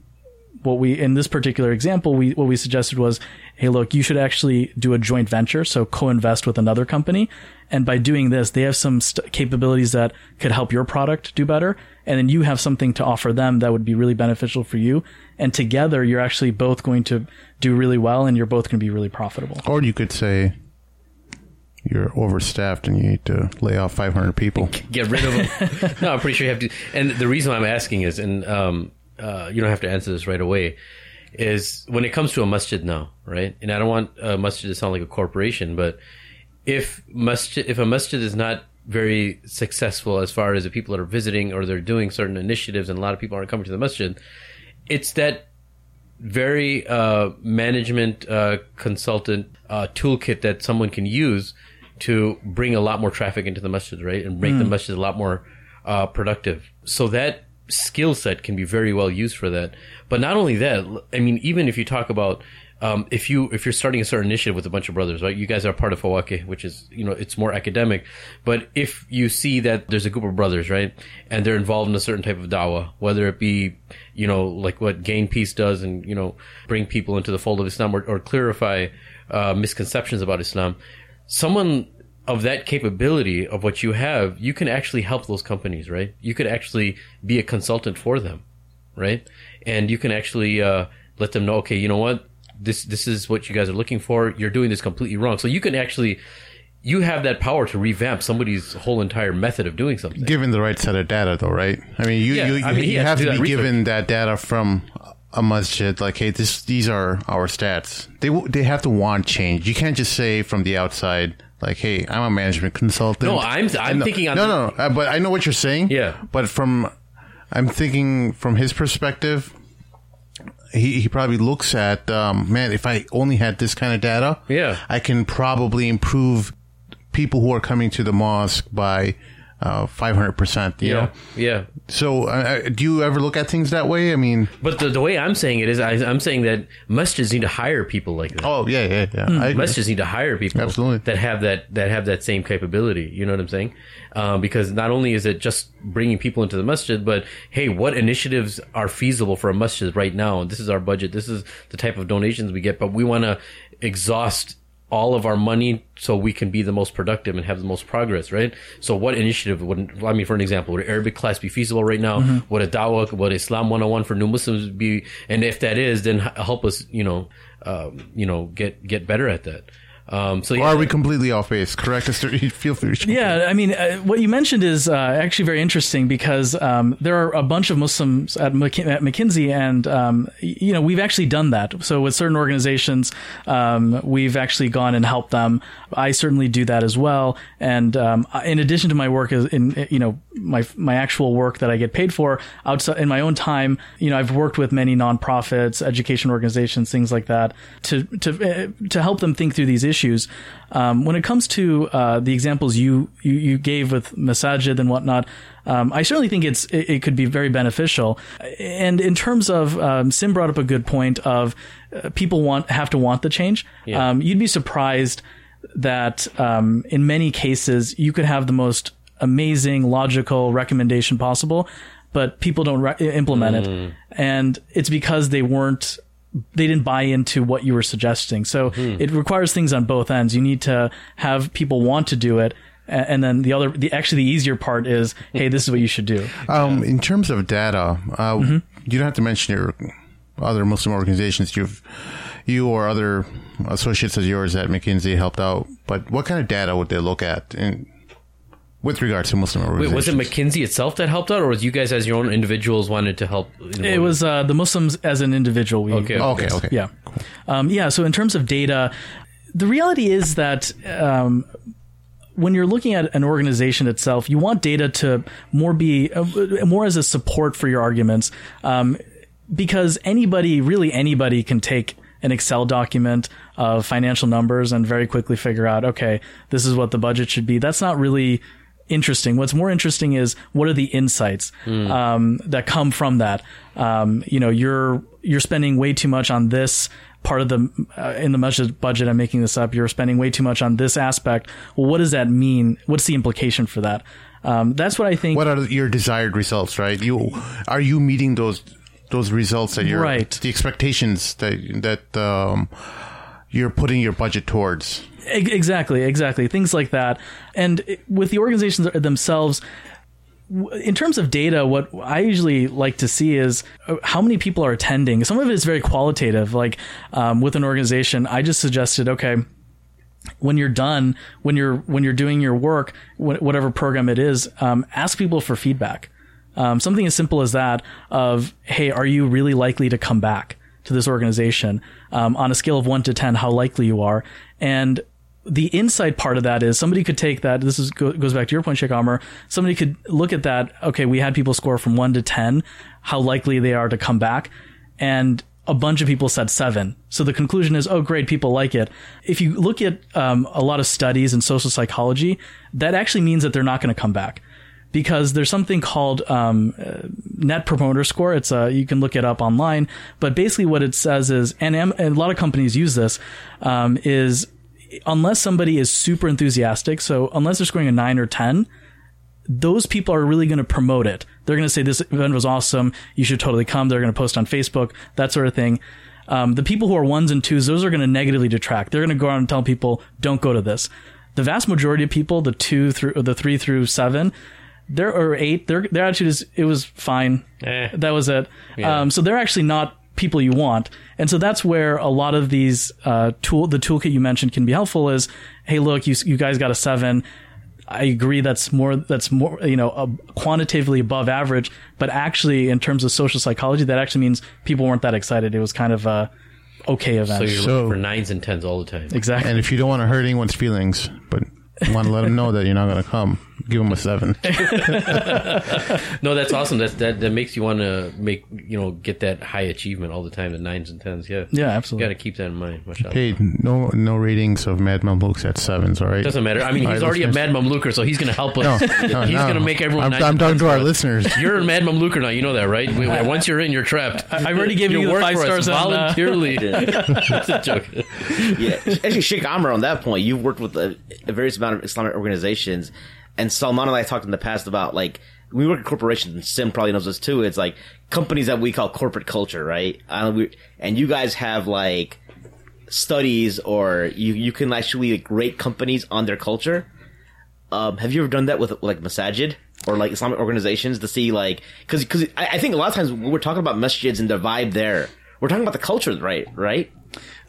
what we in this particular example we what we suggested was hey look you should actually do a joint venture so co-invest with another company and by doing this they have some st- capabilities that could help your product do better and then you have something to offer them that would be really beneficial for you and together you're actually both going to do really well and you're both going to be really profitable Or you could say you're overstaffed and you need to lay off 500 people. Get rid of them. no, I'm pretty sure you have to. And the reason why I'm asking is, and um, uh, you don't have to answer this right away, is when it comes to a masjid now, right? And I don't want a masjid to sound like a corporation, but if masjid, if a masjid is not very successful as far as the people that are visiting or they're doing certain initiatives, and a lot of people aren't coming to the masjid, it's that very uh, management uh, consultant uh, toolkit that someone can use to bring a lot more traffic into the masjid, right, and make the masjid a lot more uh, productive. So that skill set can be very well used for that. But not only that, I mean, even if you talk about um, if you if you're starting a certain initiative with a bunch of brothers, right? You guys are part of Fawaki, which is you know it's more academic. But if you see that there's a group of brothers, right, and they're involved in a certain type of dawah, whether it be you know like what Gain Peace does, and you know bring people into the fold of Islam or, or clarify uh, misconceptions about Islam, someone of that capability of what you have, you can actually help those companies, right? You could actually be a consultant for them, right? And you can actually uh, let them know, okay, you know what, this this is what you guys are looking for. You're doing this completely wrong. So you can actually, you have that power to revamp somebody's whole entire method of doing something. Given the right set of data, though, right? I mean, you Yeah, you, I mean, you have to to, be given that data from a masjid. Like, hey, this these are our stats. They w- they have to want change. You can't just say from the outside, like, hey, I'm a management consultant. No, I'm I'm no, thinking on no, no, no. Uh, but I know what you're saying. Yeah. But from, I'm thinking from his perspective, he, he probably looks at, um, man, if I only had this kind of data, Yeah. I can probably improve people who are coming to the mosque by uh, 500%. Yeah, know? yeah. So, uh, do you ever look at things that way? I mean, But the, the way I'm saying it is, I, I'm saying that masjids need to hire people like that. oh, yeah, yeah, yeah. I agree. Masjids need to hire people Absolutely. that have that that have that same capability. You know what I'm saying? Um, because not only is it just bringing people into the masjid, but hey, what initiatives are feasible for a masjid right now? And this is our budget. This is the type of donations we get, but we want to exhaust all of our money so we can be the most productive and have the most progress, right? So what initiative would, I mean, for an example, would Arabic class be feasible right now? Would a dawah, would Islam 101 for new Muslims be, and if that is, then help us, you know, um, you know, get, get better at that. Um, so Or yeah, are we completely off base? Correct us. Feel free. To Yeah, I mean, uh, what you mentioned is uh, actually very interesting because um, there are a bunch of Muslims at, McK- at McKinsey, and um, you know we've actually done that. So with certain organizations, um, we've actually gone and helped them. I certainly do that as well. And um, in addition to my work as in you know my my actual work that I get paid for outside in my own time, you know I've worked with many nonprofits, education organizations, things like that to to uh, to help them think through these issues. Um, when it comes to uh, the examples you, you you gave with masajid and whatnot, um, I certainly think it's it, it could be very beneficial. And in terms of um, Sim brought up a good point of uh, people want have to want the change. Yeah. Um, you'd be surprised that um, in many cases you could have the most amazing logical recommendation possible, but people don't re- implement it, and it's because they weren't they didn't buy into what you were suggesting. So it requires things on both ends. You need to have people want to do it. And then the other, the actually the easier part is, hey, this is what you should do. Um, in terms of data, uh, Mm-hmm. you don't have to mention your other Muslim organizations you've you or other associates of yours at McKinsey helped out. But what kind of data would they look at in with regards to Muslim Wait, organizations? was it McKinsey itself that helped out, or was you guys as your own individuals wanted to help? It was uh, the Muslims as an individual. We, Okay. okay, okay. Yeah. Um, yeah. So in terms of data, the reality is that um, when you're looking at an organization itself, you want data to more be uh, more as a support for your arguments, um, because anybody, really anybody, can take an Excel document of financial numbers and very quickly figure out, okay, this is what the budget should be. That's not really interesting. What's more interesting is what are the insights um, that come from that. Um, you know, you're you're spending way too much on this part of the uh, in the budget. Budget. I'm making this up. You're spending way too much on this aspect. Well, what does that mean? What's the implication for that? Um, that's what I think. What are your desired results, right? You are you meeting those those results that you're Right. the expectations that that um, you're putting your budget towards. Exactly, exactly. Things like that. And with the organizations themselves, in terms of data, what I usually like to see is uh, how many people are attending. Some of it is very qualitative. Like um, with an organization, I just suggested, okay, when you're done, when you're when you're doing your work, wh- whatever program it is, um, ask people for feedback. Um, something as simple as that of, hey, are you really likely to come back to this organization? Um, on a scale of one to 10, how likely you are. And the inside part of that is somebody could take that. This is, goes back to your point, Sheikh Amr. Somebody could look at that. Okay, we had people score from one to 10, how likely they are to come back. And a bunch of people said seven. So the conclusion is, oh, great, people like it. If you look at um, a lot of studies in social psychology, that actually means that they're not going to come back because there's something called um, uh, net promoter score. It's uh, you can look it up online, but basically what it says is, and, and a lot of companies use this, um, is unless somebody is super enthusiastic, so unless they're scoring a nine or ten, those people are really going to promote it. They're going to say this event was awesome. You should totally come. They're going to post on Facebook, that sort of thing. Um, the people who are ones and twos, those are going to negatively detract. They're going to go out and tell people, don't go to this. The vast majority of people, the two through the three through seven, their or eight, their their attitude is it was fine. Eh. That was it. Um, so they're actually not people you want, and so that's where a lot of these uh, tool the toolkit you mentioned can be helpful. Is hey, look, you you guys got a seven. I agree that's more that's more you know uh, quantitatively above average, but actually in terms of social psychology, that actually means people weren't that excited. It was kind of a okay event. So you're So- looking for nines and tens all the time. exactly. And if you don't want to hurt anyone's feelings, but want to let them know that you're not going to come, give them a seven. No, that's awesome. That that that makes you want to make you know get that high achievement all the time. The nines and tens. Yeah. yeah, You absolutely. got to keep that in mind. Mashallah. Hey, no no ratings of Mad Mamluks at sevens, all right? Doesn't matter. I mean, he's right, already a listeners. Mad Mamluker, so he's going to help us. No, he's no, no. going to make everyone. I'm, nines I'm and talking tens to our listeners. You're a Mad Mamluker now. You know that, right? Once you're in, you're trapped. I already gave you the work five for stars on, uh, voluntarily. It's a joke. yeah, actually, Sheikh Amr, on that point, you've worked with a, a various amount of Islamic organizations, and Salman and I talked in the past about like we work in corporations, and Sim probably knows this too. It's like companies that we call corporate culture, right? Uh, we, and you guys have like studies, or you you can actually like, rate companies on their culture. Um, have you ever done that with like Masajid or like Islamic organizations to see like because because I, I think a lot of times when we're talking about masjids and the vibe there, we're talking about the culture, right? Right?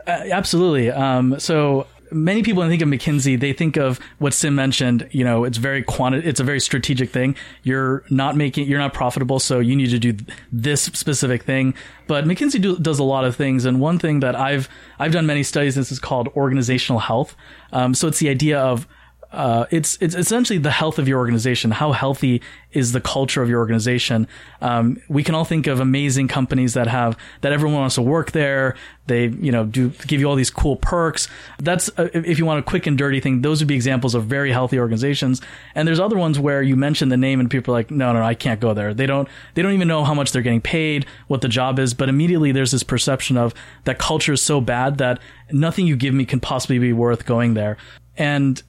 Absolutely. Um, so many people when they think of McKinsey, they think of what Sim mentioned. You know, it's very quanti- It's a very strategic thing. You're not making, you're not profitable, so you need to do this specific thing. But McKinsey do, does a lot of things, and one thing that I've I've done many studies. This is called organizational health. Um, so it's the idea of uh, it's it's essentially the health of your organization. How healthy is the culture of your organization? Um, we can all think of amazing companies that have that everyone wants to work there. They you know do give you all these cool perks. That's uh, if you want a quick and dirty thing. Those would be examples of very healthy organizations. And there's other ones where you mention the name and people are like, no, no, no, I can't go there. They don't they don't even know how much they're getting paid, what the job is. But immediately there's this perception of that culture is so bad that nothing you give me can possibly be worth going there. And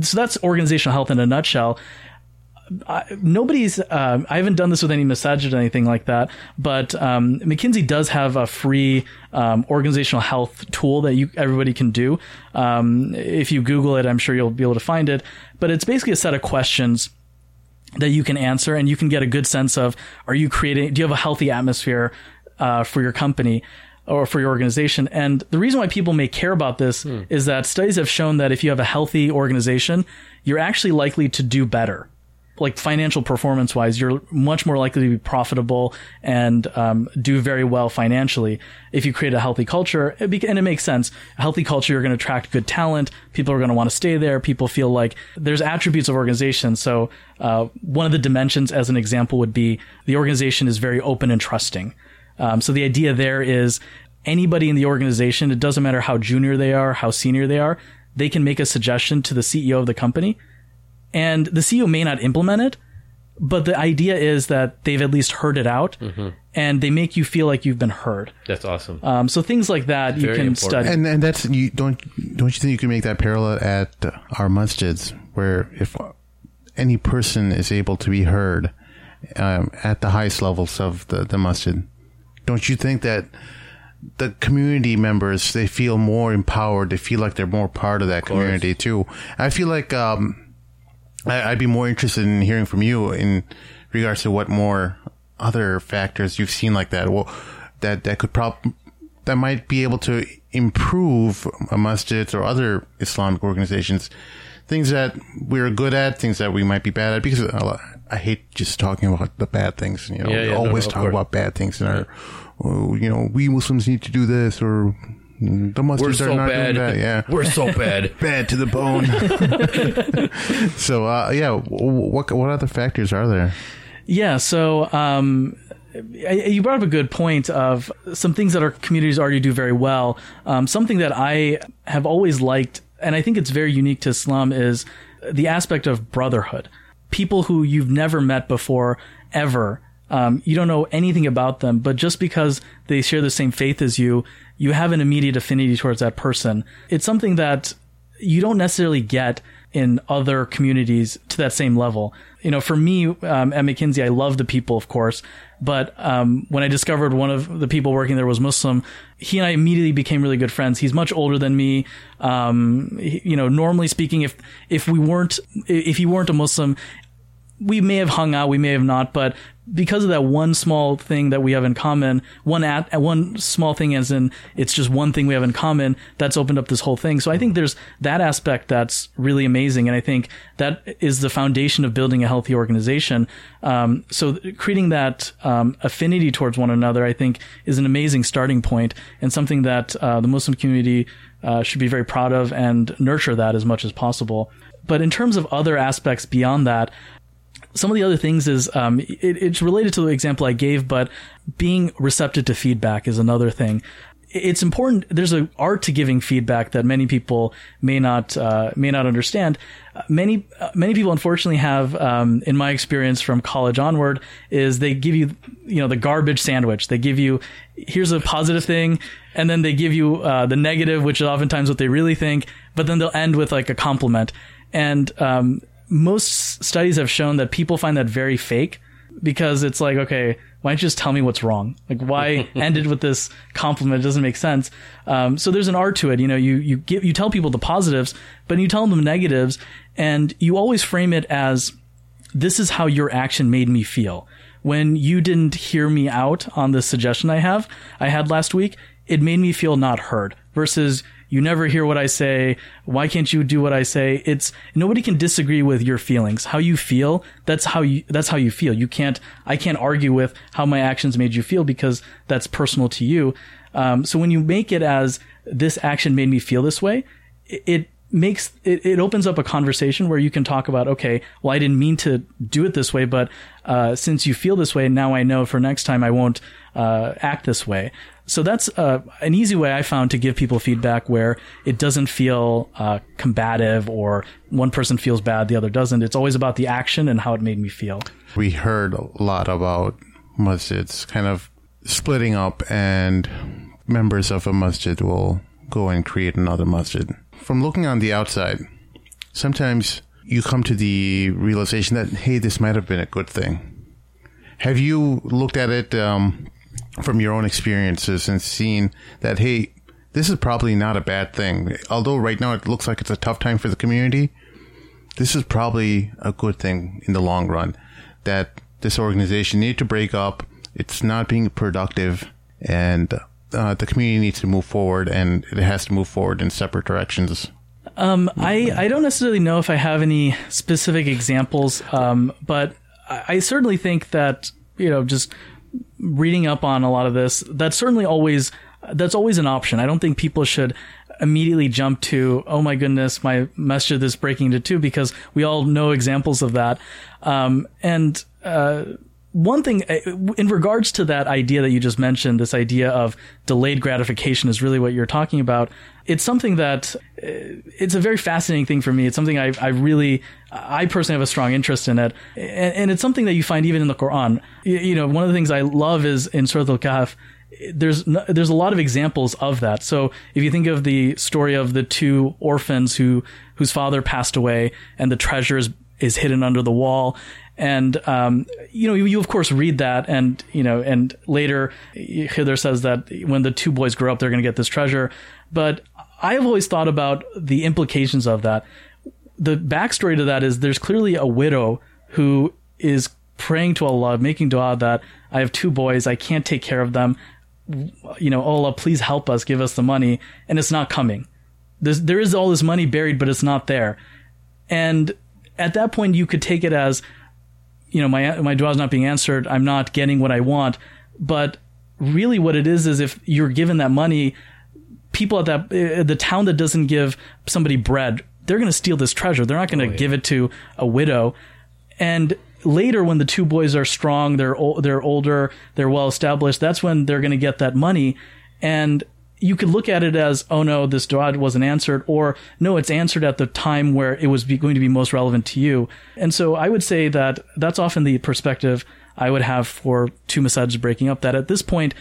so that's organizational health in a nutshell. I, nobody's. Um, I haven't done this with any masajid or anything like that, but um, McKinsey does have a free um, organizational health tool that you everybody can do. Um, if you Google it, I'm sure you'll be able to find it. But it's basically a set of questions that you can answer, and you can get a good sense of: Are you creating? Do you have a healthy atmosphere uh, for your company? Or for your organization. And the reason why people may care about this is that studies have shown that if you have a healthy organization, you're actually likely to do better like financial performance wise, you're much more likely to be profitable and um, do very well financially if you create a healthy culture. And it makes sense. A healthy culture, you're going to attract good talent. People are going to want to stay there. People feel like there's attributes of organization. So uh, one of the dimensions, as an example, would be the organization is very open and trusting. Um, so the idea there is anybody in the organization, it doesn't matter how junior they are, how senior they are, they can make a suggestion to the CEO of the company and the CEO may not implement it, but the idea is that they've at least heard it out and they make you feel like you've been heard. That's awesome. Um, so things like that you can important. study. And and that's you don't don't you think you can make that parallel at uh, our masjids where if any person is able to be heard um, at the highest levels of the the masjid, don't you think that the community members they feel more empowered, they feel like they're more part of that community too. I feel like um, I, I'd be more interested in hearing from you in regards to what more other factors you've seen like that. Well, that that could prob that might be able to improve a masjids or other Islamic organizations. Things that we're good at, things that we might be bad at. Because uh, I hate just talking about the bad things. You know, Yeah, we yeah, no, always of talk course. about bad things in our. oh, You know, we Muslims need to do this, or the Muslims We're are so not bad. doing that. Yeah, We're so bad. bad to the bone. so uh, yeah, what what other factors are there? Yeah. So, um, you brought up a good point of some things that our communities already do very well. Um, something that I have always liked, and I think it's very unique to Islam, is the aspect of brotherhood. People who you've never met before, ever. Um, you don't know anything about them, but just because they share the same faith as you, you have an immediate affinity towards that person. It's something that you don't necessarily get in other communities to that same level. You know, for me um, at McKinsey, I love the people, of course, but um, when I discovered one of the people working there was Muslim, he and I immediately became really good friends. He's much older than me. Um, he- you know, normally speaking, if if we weren't if he weren't a Muslim, we may have hung out, we may have not, but because of that one small thing that we have in common, one at one small thing as in it's just one thing we have in common, that's opened up this whole thing. So I think there's that aspect that's really amazing, and I think that is the foundation of building a healthy organization. Um, so creating that um, affinity towards one another, I think, is an amazing starting point and something that uh, the Muslim community uh, should be very proud of and nurture that as much as possible. But in terms of other aspects beyond that, some of the other things is um, it, it's related to the example I gave, but being receptive to feedback is another thing. It's important. There's an art to giving feedback that many people may not uh, may not understand. Uh, Many uh, many people, unfortunately, have, um, in my experience from college onward, is they give you you know the garbage sandwich. They give you here's a positive thing, and then they give you uh, the negative, which is oftentimes what they really think. But then they'll end with like a compliment, and um, most studies have shown that people find that very fake because it's like, okay, why don't you just tell me what's wrong? Like, why end it with this compliment? It doesn't make sense. Um, so there's an art to it. You know, you, you give, you tell people the positives, but you tell them the negatives and you always frame it as, this is how your action made me feel. When you didn't hear me out on the suggestion I have, I had last week, it made me feel not heard versus you never hear what I say. Why can't you do what I say? It's nobody can disagree with your feelings. How you feel, that's how you, that's how you feel. You can't, I can't argue with how my actions made you feel because that's personal to you. Um, so when you make it as this action made me feel this way, it, it makes it, it opens up a conversation where you can talk about okay well i didn't mean to do it this way but uh, since you feel this way now i know for next time i won't uh, act this way so that's uh, an easy way i found to give people feedback where it doesn't feel uh, combative or one person feels bad the other doesn't it's always about the action and how it made me feel We heard a lot about masjids kind of splitting up, and members of a masjid will go and create another masjid. From looking on the outside, sometimes you come to the realization that hey, this might have been a good thing. Have you looked at it um, from your own experiences and seeing that hey, this is probably not a bad thing? Although right now it looks like it's a tough time for the community, this is probably a good thing in the long run. That this organization need to break up. It's not being productive, and uh, the community needs to move forward, and it has to move forward in separate directions. Um, I, I don't necessarily know if I have any specific examples, um, but I, I certainly think that, you know, just reading up on a lot of this, that's certainly always, that's always an option. I don't think people should immediately jump to, oh my goodness, my masjid is breaking into two because we all know examples of that. Um, and, uh, one thing uh, in regards to that idea that you just mentioned, this idea of delayed gratification is really what you're talking about. It's something that uh, it's a very fascinating thing for me. It's something I, I really, I personally have a strong interest in it. And, and it's something that you find even in the Quran. You, you know, one of the things I love is in Surah Al-Kahf, there's there's a lot of examples of that. So if you think of the story of the two orphans who whose father passed away and the treasure is, is hidden under the wall, and um, you know you, you, of course read that and you know and later Khidr says that when the two boys grow up they're going to get this treasure, but I've always thought about the implications of that. The backstory to that is there's clearly a widow who is praying to Allah, making dua that I have two boys, I can't take care of them you know, oh Allah, please help us, give us the money, and it's not coming. There's, there is all this money buried, but it's not there. And at that point, you could take it as, you know, my my dua is not being answered. I'm not getting what I want. But really, what it is is if you're given that money, people at that uh, the town that doesn't give somebody bread, they're going to steal this treasure. They're not going to oh, yeah. give it to a widow. And later when the two boys are strong, they're they're older, they're well established. That's when they're going to get that money, and you could look at it as, oh no, this dua wasn't answered, or no, it's answered at the time where it was going to be most relevant to you. And so I would say that that's often the perspective I would have for two masajids breaking up. That at this point,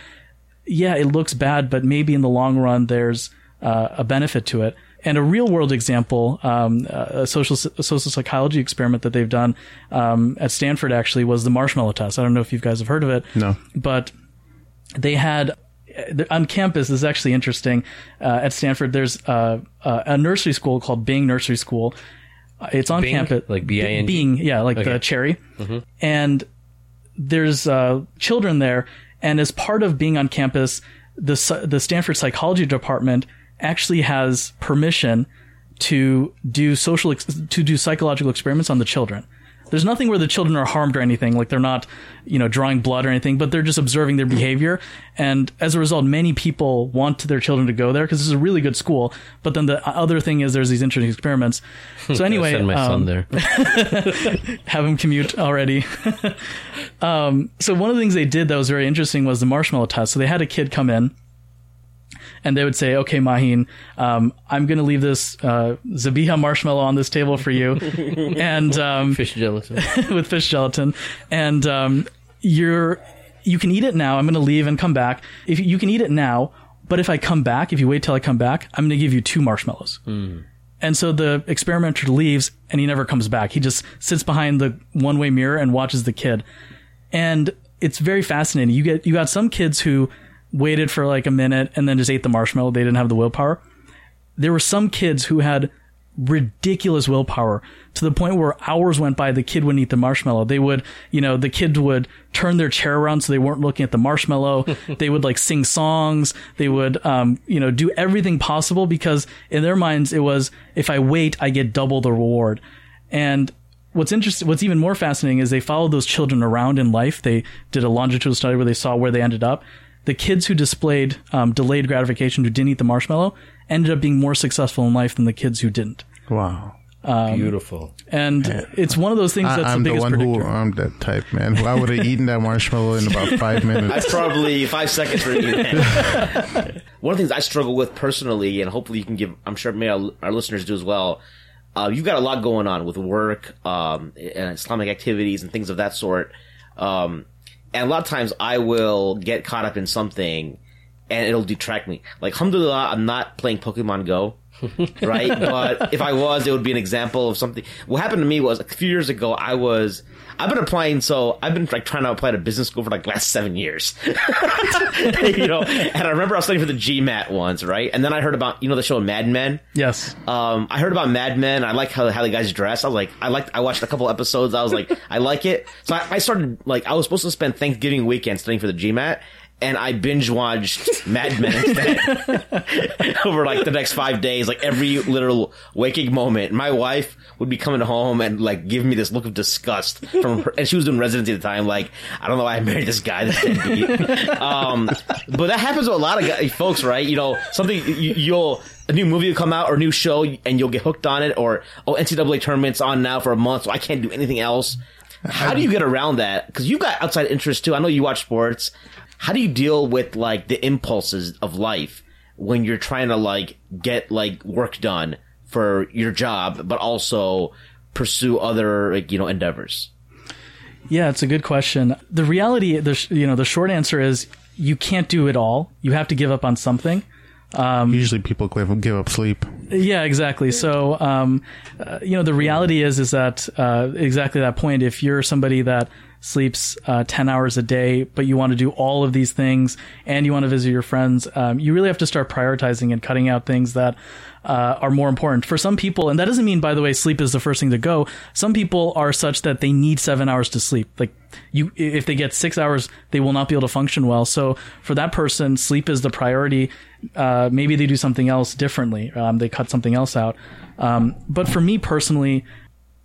yeah, it looks bad, but maybe in the long run, there's uh, a benefit to it. And a real world example, um, a social a social psychology experiment that they've done um, at Stanford actually was the marshmallow test. I don't know if you guys have heard of it. No. But they had on campus this is actually interesting. Uh, at Stanford, there's uh, uh, a nursery school called Bing Nursery School. It's on Bing? campus, like B I N. Bing, yeah, like okay. the cherry. Mm-hmm. And there's uh, children there, and as part of being on campus, the the Stanford psychology department actually has permission to do social to do psychological experiments on the children. There's nothing where the children are harmed or anything, like they're not, you know, drawing blood or anything, but they're just observing their behavior. And as a result, many people want their children to go there because it's a really good school. But then the other thing is there's these interesting experiments. So anyway, send my um, son there. have him commute already. um, so one of the things they did that was very interesting was the marshmallow test. So they had a kid come in and they would say, "Okay, Mahin, um, I'm going to leave this uh, Zabiha marshmallow on this table for you, and um, fish gelatin with fish gelatin, and um, you're you can eat it now. I'm going to leave and come back. If you can eat it now, but if I come back, if you wait till I come back, I'm going to give you two marshmallows." Mm. And so the experimenter leaves and he never comes back. He just sits behind the one way mirror and watches the kid. And it's very fascinating. You get, you got some kids who waited for like a minute and then just ate the marshmallow. They didn't have the willpower. There were some kids who had ridiculous willpower to the point where hours went by the kid wouldn't eat the marshmallow. They would you know the kid would turn their chair around so they weren't looking at the marshmallow. They would like sing songs. They would um, you know do everything possible because in their minds it was if i wait i get double the reward. And what's interesting what's even more fascinating is they followed those children around in life. They did a longitudinal study where they saw where they ended up the kids who displayed um, delayed gratification, who didn't eat the marshmallow, ended up being more successful in life than the kids who didn't. Wow. Um, Beautiful. And it's one of those things that's I, am the biggest the one predictor. who I'm that type, man. I would have eaten that marshmallow in about five minutes. That's probably five seconds for you. one of the things I struggle with personally, and hopefully you can give, I'm sure our, our listeners do as well. Uh, you've got a lot going on with work, um, and Islamic activities and things of that sort. Um, and a lot of times I will get caught up in something and it'll detract me. Like, alhamdulillah, I'm not playing Pokemon Go. Right? But if I was, it would be an example of something. What happened to me was a few years ago, I was, I've been applying, so I've been like trying to apply to business school for like last seven years. you know, and I remember I was studying for the GMAT once, right? And then I heard about, you know, the show Mad Men? Yes. Um, I heard about Mad Men. I like how, how the guys dress. I was like, I liked, I watched a couple episodes. I was like, I like it. So I, I started, like, I was supposed to spend Thanksgiving weekend studying for the GMAT and I binge watched Mad Men instead over like the next five days, like every literal waking moment. My wife would be coming home and like give me this look of disgust from her, and she was doing residency at the time. Like, I don't know why I married this guy. Deadbeat. um, but that happens to a lot of guys, folks, right? You know, something you, you'll a new movie will come out or a new show and you'll get hooked on it, or oh, NCAA tournament's on now for a month, so I can't do anything else. How do you get around that? Because you've got outside interests too. I know you watch sports. How do you deal with like the impulses of life when you're trying to like get like work done for your job, but also pursue other like, you know endeavors? Yeah, it's a good question. The reality, the sh- you know, the short answer is you can't do it all. You have to give up on something. Usually people give, give up sleep. Yeah, exactly. So, um, uh, you know, the reality is, is that, uh, exactly that point. If you're somebody that sleeps, uh, 10 hours a day, but you want to do all of these things and you want to visit your friends, um, you really have to start prioritizing and cutting out things that, uh, are more important for some people. And that doesn't mean, by the way, sleep is the first thing to go. Some people are such that they need seven hours to sleep. Like you, if they get six hours, they will not be able to function well. So for that person, sleep is the priority. Uh, maybe they do something else differently. Um, they cut something else out. Um, but for me personally,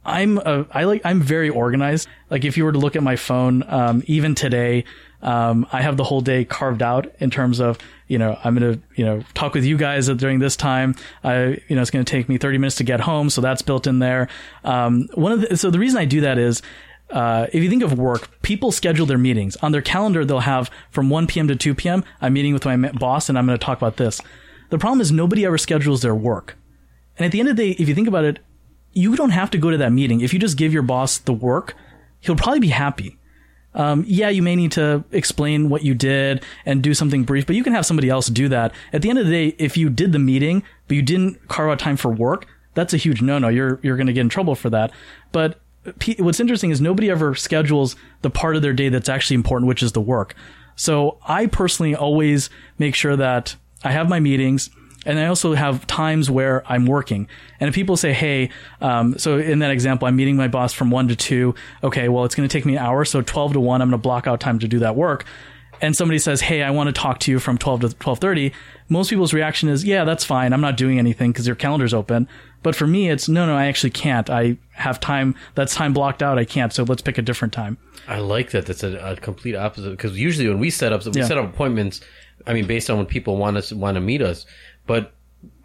I'm a, I like I'm very organized. Like if you were to look at my phone, um, even today, um, I have the whole day carved out in terms of you know I'm gonna you know talk with you guys during this time. I you know it's gonna take me 30 minutes to get home, so that's built in there. Um, one of the, so the reason I do that is. Uh, if you think of work, people schedule their meetings on their calendar. They'll have from 1 p.m. to 2 p.m. I'm meeting with my boss and I'm going to talk about this. The problem is nobody ever schedules their work. And at the end of the day, if you think about it, you don't have to go to that meeting. If you just give your boss the work, he'll probably be happy. Um, yeah, you may need to explain what you did and do something brief, but you can have somebody else do that. At the end of the day, if you did the meeting, but you didn't carve out time for work, that's a huge no-no. You're, you're going to get in trouble for that. But P- what's interesting is nobody ever schedules the part of their day that's actually important, which is the work. So I personally always make sure that I have my meetings and I also have times where I'm working. And if people say, "Hey," um, so in that example, I'm meeting my boss from one to two. Okay, well, it's going to take me an hour, so twelve to one, I'm going to block out time to do that work. And somebody says, "Hey, I want to talk to you from twelve to twelve 30. Most people's reaction is, "Yeah, that's fine. I'm not doing anything because your calendar's open." But for me, it's no, no, I actually can't. I have time. That's time blocked out. I can't. So let's pick a different time. I like that. That's a, a complete opposite because usually when we set up, we Yeah. set up appointments. I mean, based on when people want us want to meet us, but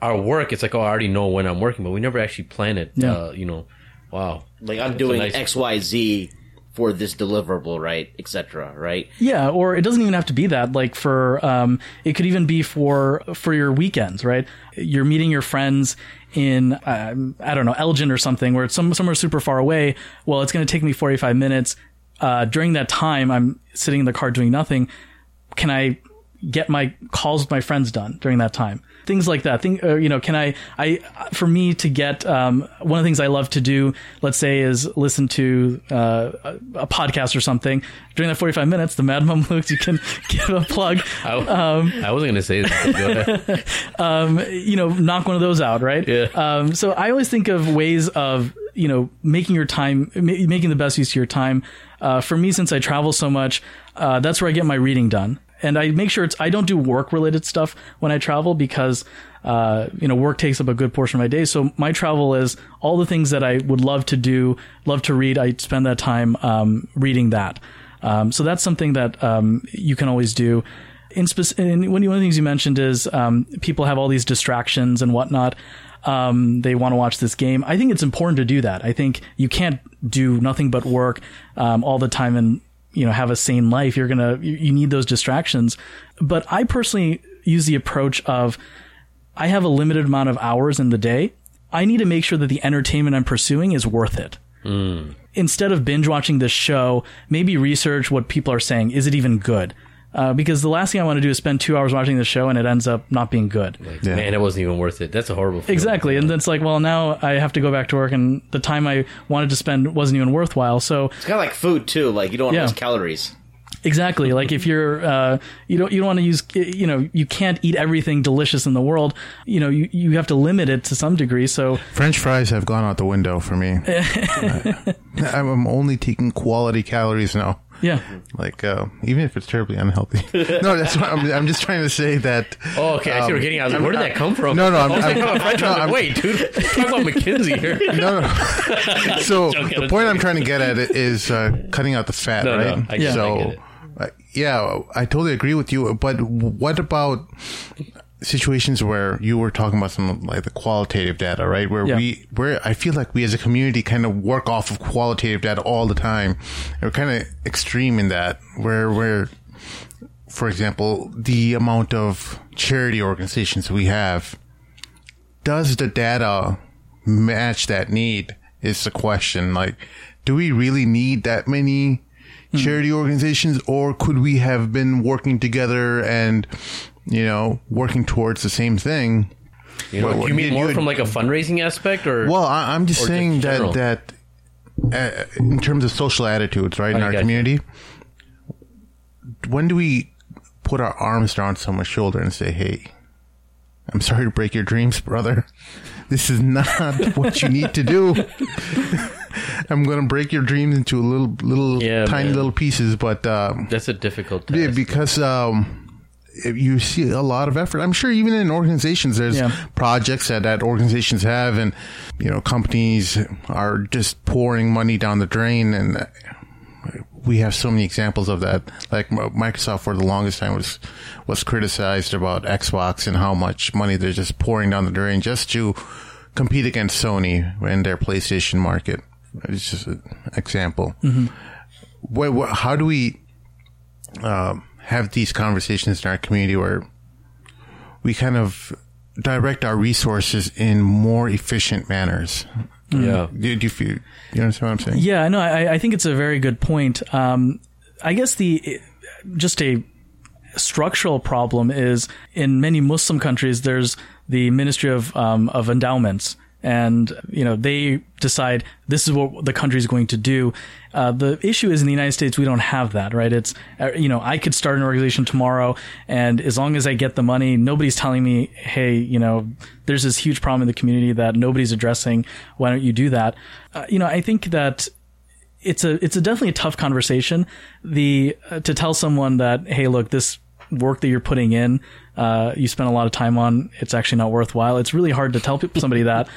our work, it's like, oh, I already know when I'm working, but we never actually plan it. Yeah. Uh, you know, wow. Like I'm doing nice- X, Y, Z for this deliverable, right, etc. Right? Yeah, or it doesn't even have to be that. Like for, um, it could even be for for your weekends, right? You're meeting your friends in, um, I don't know, Elgin or something, where it's some somewhere super far away. Well, it's going to take me 45 minutes. Uh, during that time, I'm sitting in the car doing nothing. Can I get my calls with my friends done during that time? Things like that. Think, uh, you know, can I, I, for me to get, um, one of the things I love to do, let's say, is listen to, uh, a, a podcast or something. During that 45 minutes, the Mad Mom Looks, you can give a plug, I, Um, I wasn't going to say that. Ahead. you know, knock one of those out, right? Yeah. Um, so I always think of ways of, you know, making your time, ma- making the best use of your time. Uh, for me, since I travel so much, uh, that's where I get my reading done. And I make sure it's, I don't do work related stuff when I travel because, uh, you know, work takes up a good portion of my day. So my travel is all the things that I would love to do, love to read. I spend that time, um, reading that. Um, so that's something that, um, you can always do in and one one of the things you mentioned is um, people have all these distractions and whatnot. Um, they want to watch this game. I think it's important to do that. I think you can't do nothing but work um, all the time and you know have a sane life. You're gonna you, you need those distractions. But I personally use the approach of I have a limited amount of hours in the day. I need to make sure that the entertainment I'm pursuing is worth it hmm. instead of binge watching this show, maybe research what people are saying. Is it even good? Uh, because the last thing I want to do is spend two hours watching the show and it ends up not being good. Yeah. Man, it wasn't even worth it. That's a horrible feeling. Exactly. And then it's like, well, now I have to go back to work and the time I wanted to spend wasn't even worthwhile. So It's kind of like food too. Like you don't want Yeah. to waste calories. exactly. like if you're, uh, you don't, you don't want to use, you know, you can't eat everything delicious in the world. You know, you, you have to limit it to some degree. So French fries have gone out the window for me. I'm only taking quality calories now. Yeah. Like, uh, even if it's terribly unhealthy. no, that's what I'm, I'm just trying to say that. Oh, okay. I see what you're getting. I was like, where did that come from? No, no, I'm- I was like, I'm- French. I was no, I'm- wait, dude. Talk about McKinsey here. No, no. so the point I'm trying to get at it is uh, cutting out the fat, No, no, right? I get it, I so, get it. uh, yeah, I totally agree with you. But what about situations where you were talking about some like the qualitative data, right? Where Yeah. we, where I feel like we as a community kind of work off of qualitative data all the time. We're kind of extreme in that, where where, for example, the amount of charity organizations we have does the data match that need is the question like do we really need that many hmm. charity organizations or could we have been working together and you know working towards the same thing. You know, Well, you mean you- more you- from like a fundraising aspect, or well I, i'm just Or just saying that that uh, in terms of social attitudes right in I our community when do we put our arms around someone's shoulder and say hey i'm sorry to break your dreams brother. This is not what you need to do. I'm gonna break your dreams into little little Yeah, tiny man. little pieces but um that's a difficult task. because um, you see a lot of effort. I'm sure even in organizations, there's Yeah. projects that, that organizations have, and you know, companies are just pouring money down the drain, and we have so many examples of that. Like Microsoft, for the longest time, was was criticized about Xbox and how much money they're just pouring down the drain just to compete against Sony in their PlayStation market. It's just an example. What, what, how do we um, have these conversations in our community where we kind of direct our resources in more efficient manners? yeah. Do, do you feel? You understand what I'm saying? Yeah, no, I, I think it's a very good point. Um, I guess the just a structural problem is in many Muslim countries. There's the Ministry of um, of Endowments, and you know they decide this is what the country is going to do. Uh, the issue is in the United States we don't have that, right? It's uh, you know I could start an organization tomorrow, and as long as I get the money, nobody's telling me, hey, you know, there's this huge problem in the community that nobody's addressing. Why don't you do that? Uh, you know, I think that it's a it's a definitely a tough conversation. The uh, to tell someone that hey, look, this work that you're putting in, uh, you spend a lot of time on, it's actually not worthwhile. It's really hard to tell people, somebody that,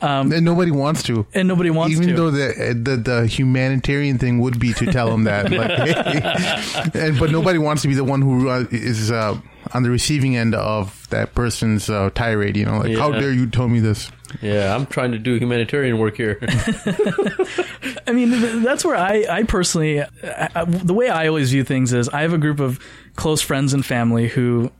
And nobody wants to. and nobody wants to Even to. though the, the the humanitarian thing would be to tell them that, like, and but nobody wants to be the one who is uh, uh, on the receiving end of that person's uh, tirade. You know, like, how dare you tell me this? Yeah, I'm trying to do humanitarian work here. I mean, that's where I, I personally, I, I- the way I always view things is I have a group of close friends and family who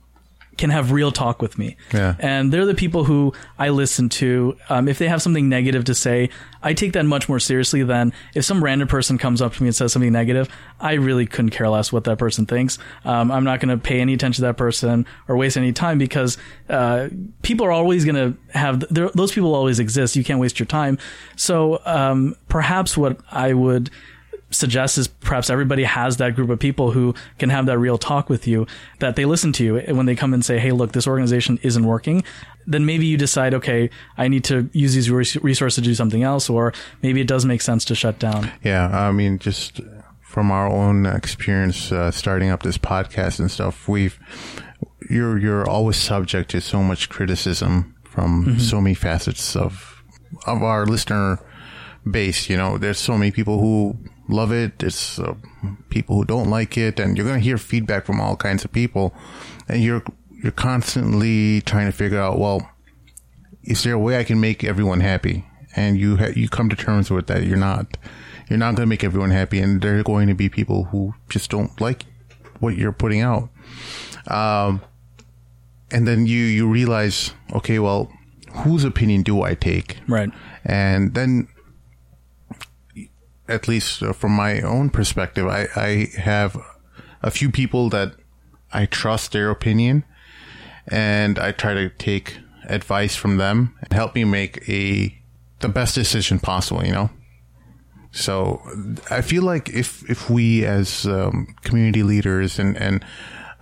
can have real talk with me. Yeah. And they're the people who I listen to. Um, if they have something negative to say, I take that much more seriously than if some random person comes up to me and says something negative. I really couldn't care less what that person thinks. Um, I'm not going to pay any attention to that person or waste any time because uh, people are always going to have those people always exist. You can't waste your time. So um, perhaps what I would suggest is perhaps everybody has that group of people who can have that real talk with you that they listen to you when they come and say hey look this organization isn't working then maybe you decide okay i need to use these resources to do something else or maybe it does make sense to shut down Yeah, I mean, just from our own experience uh, starting up this podcast and stuff, we've you're you're always subject to so much criticism from so many facets of of our listener base. You know, there's so many people who love it. It's uh, people who don't like it, and you're gonna hear feedback from all kinds of people, and you're you're constantly trying to figure out well is there a way I can make everyone happy? And you ha- you come to terms with that. You're not you're not going to make everyone happy, and there are going to be people who just don't like what you're putting out. Um, and then you you realize, okay, well, whose opinion do I take? right And then, at least uh, from my own perspective, I, I have a few people that I trust their opinion and I try to take advice from them and help me make a, the best decision possible, you know? So I feel like if, if we as um, community leaders and, and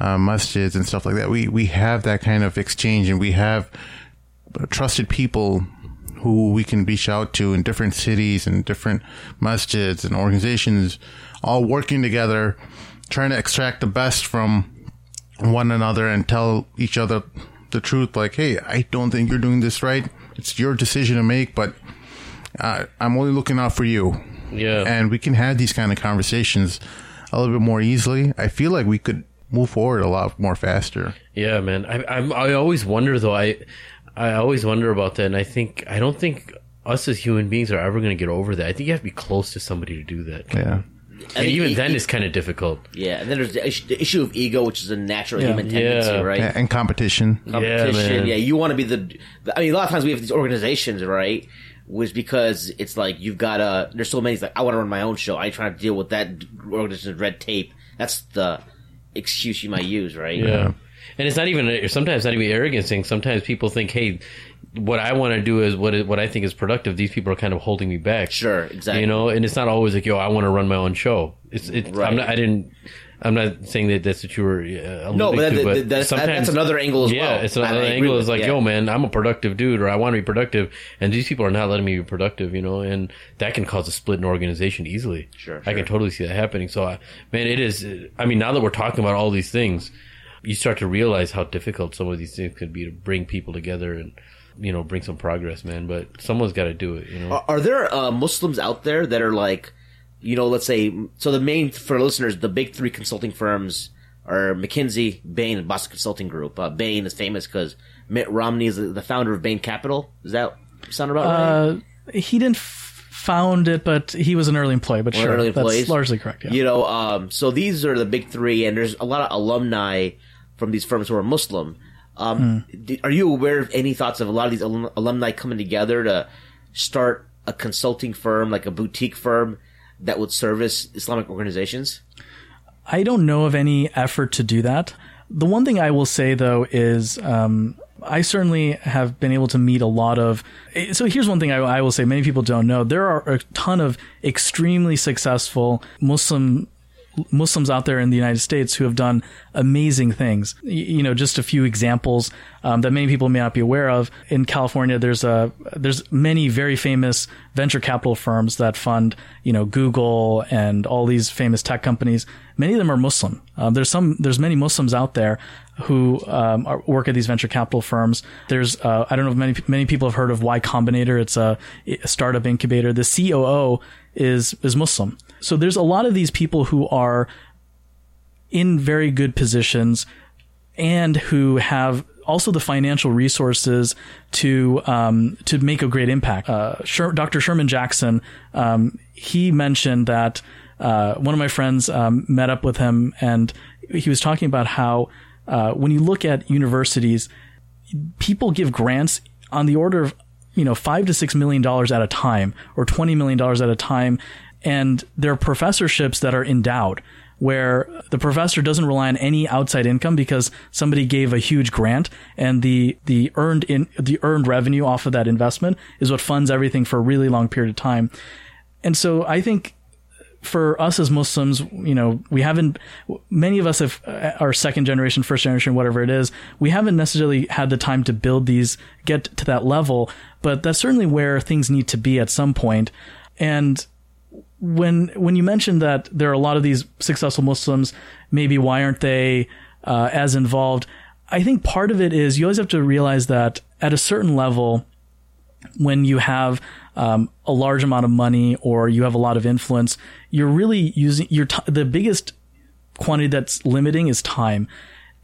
uh, masjids and stuff like that, we, we have that kind of exchange and we have trusted people who we can reach out to in different cities and different masjids and organizations, all working together, trying to extract the best from one another and tell each other the truth. Like, hey, I don't think you're doing this right. It's your decision to make, but uh, I'm only looking out for you. Yeah. And we can have these kind of conversations a little bit more easily. I feel like we could move forward a lot more faster. Yeah, man. I I'm, I always wonder though. I I always wonder about that, and I think I don't think us as human beings are ever going to get over that. I think you have to be close to somebody to do that. Yeah. And even e- then, e- it's kind of difficult. Yeah, and then there's the issue, the issue of ego, which is a natural Yeah. human tendency, Yeah. right? And competition. competition. man. Yeah, you want to be the, the. I mean, a lot of times we have these organizations, right? Was because it's like you've got to. There's so many. It's like I want to run my own show. I try to deal with that organization's red tape. That's the excuse you might use, right? Yeah. And it's not even sometimes not even arrogance thing. Sometimes people think, "Hey, what I want to do is what what I think is productive." These people are kind of holding me back. Sure, exactly. You know, and it's not always like, "Yo, I want to run my own show." It's it's Right. I'm not, I didn't. I'm not saying that that's what you were uh, No, but, to, but that, that's, sometimes that's another angle as yeah, well. Yeah, it's another angle. Is like, yeah. yo, man, I'm a productive dude, or I want to be productive, and these people are not letting me be productive. You know, and that can cause a split in organization easily. Sure, I can totally see that happening. So, I, man, it is. I mean, now that we're talking about all these things, you start to realize how difficult some of these things could be to bring people together and you know bring some progress, man. But someone's got to do it. You know. Are, are there uh, Muslims out there that are like, you know, let's say, so the main for listeners, the big three consulting firms are McKinsey, Bain, and Boston Consulting Group. Uh, Bain is famous because Mitt Romney is the, the founder of Bain Capital. Does that sound about right? Uh, he didn't f- found it, but he was an early employee. But One sure, the early that's largely correct. Yeah. You know, um, so these are the big three, and there's a lot of alumni from these firms who are Muslim. Um, Hmm. do- are you aware of any thoughts of a lot of these alum- alumni coming together to start a consulting firm, like a boutique firm that would service Islamic organizations? I don't know of any effort to do that. The one thing I will say though is, um, I certainly have been able to meet a lot of. So here's one thing I, I will say: many people don't know. There are a ton of extremely successful Muslim Muslims out there in the United States who have done amazing things. You know, just a few examples um, that many people may not be aware of. In California, there's a there's many very famous venture capital firms that fund you know Google and all these famous tech companies. Many of them are Muslim. Um, there's some there's many Muslims out there who um, are, work at these venture capital firms. There's uh, I don't know if many many people have heard of Y Combinator. It's a, a startup incubator. The COO is is Muslim. So there's a lot of these people who are in very good positions and who have also the financial resources to um, to make a great impact. Uh, Sher- Dr. Sherman Jackson, um, he mentioned that uh, one of my friends um, met up with him, and he was talking about how uh, when you look at universities, people give grants on the order of you know five to six million dollars at a time or twenty million dollars at a time, and there are professorships that are endowed where the professor doesn't rely on any outside income because somebody gave a huge grant and the the earned in the earned revenue off of that investment is what funds everything for a really long period of time. And so I think for us as Muslims, you know, we haven't, many of us have, uh, are second generation, first generation, whatever it is. We haven't necessarily had the time to build these, get to that level, but that's certainly where things need to be at some point. And when, when you mentioned that there are a lot of these successful Muslims, maybe why aren't they, uh, as involved? I think part of it is you always have to realize that at a certain level, when you have um, a large amount of money or you have a lot of influence, you're really using your t- the biggest quantity that's limiting is time.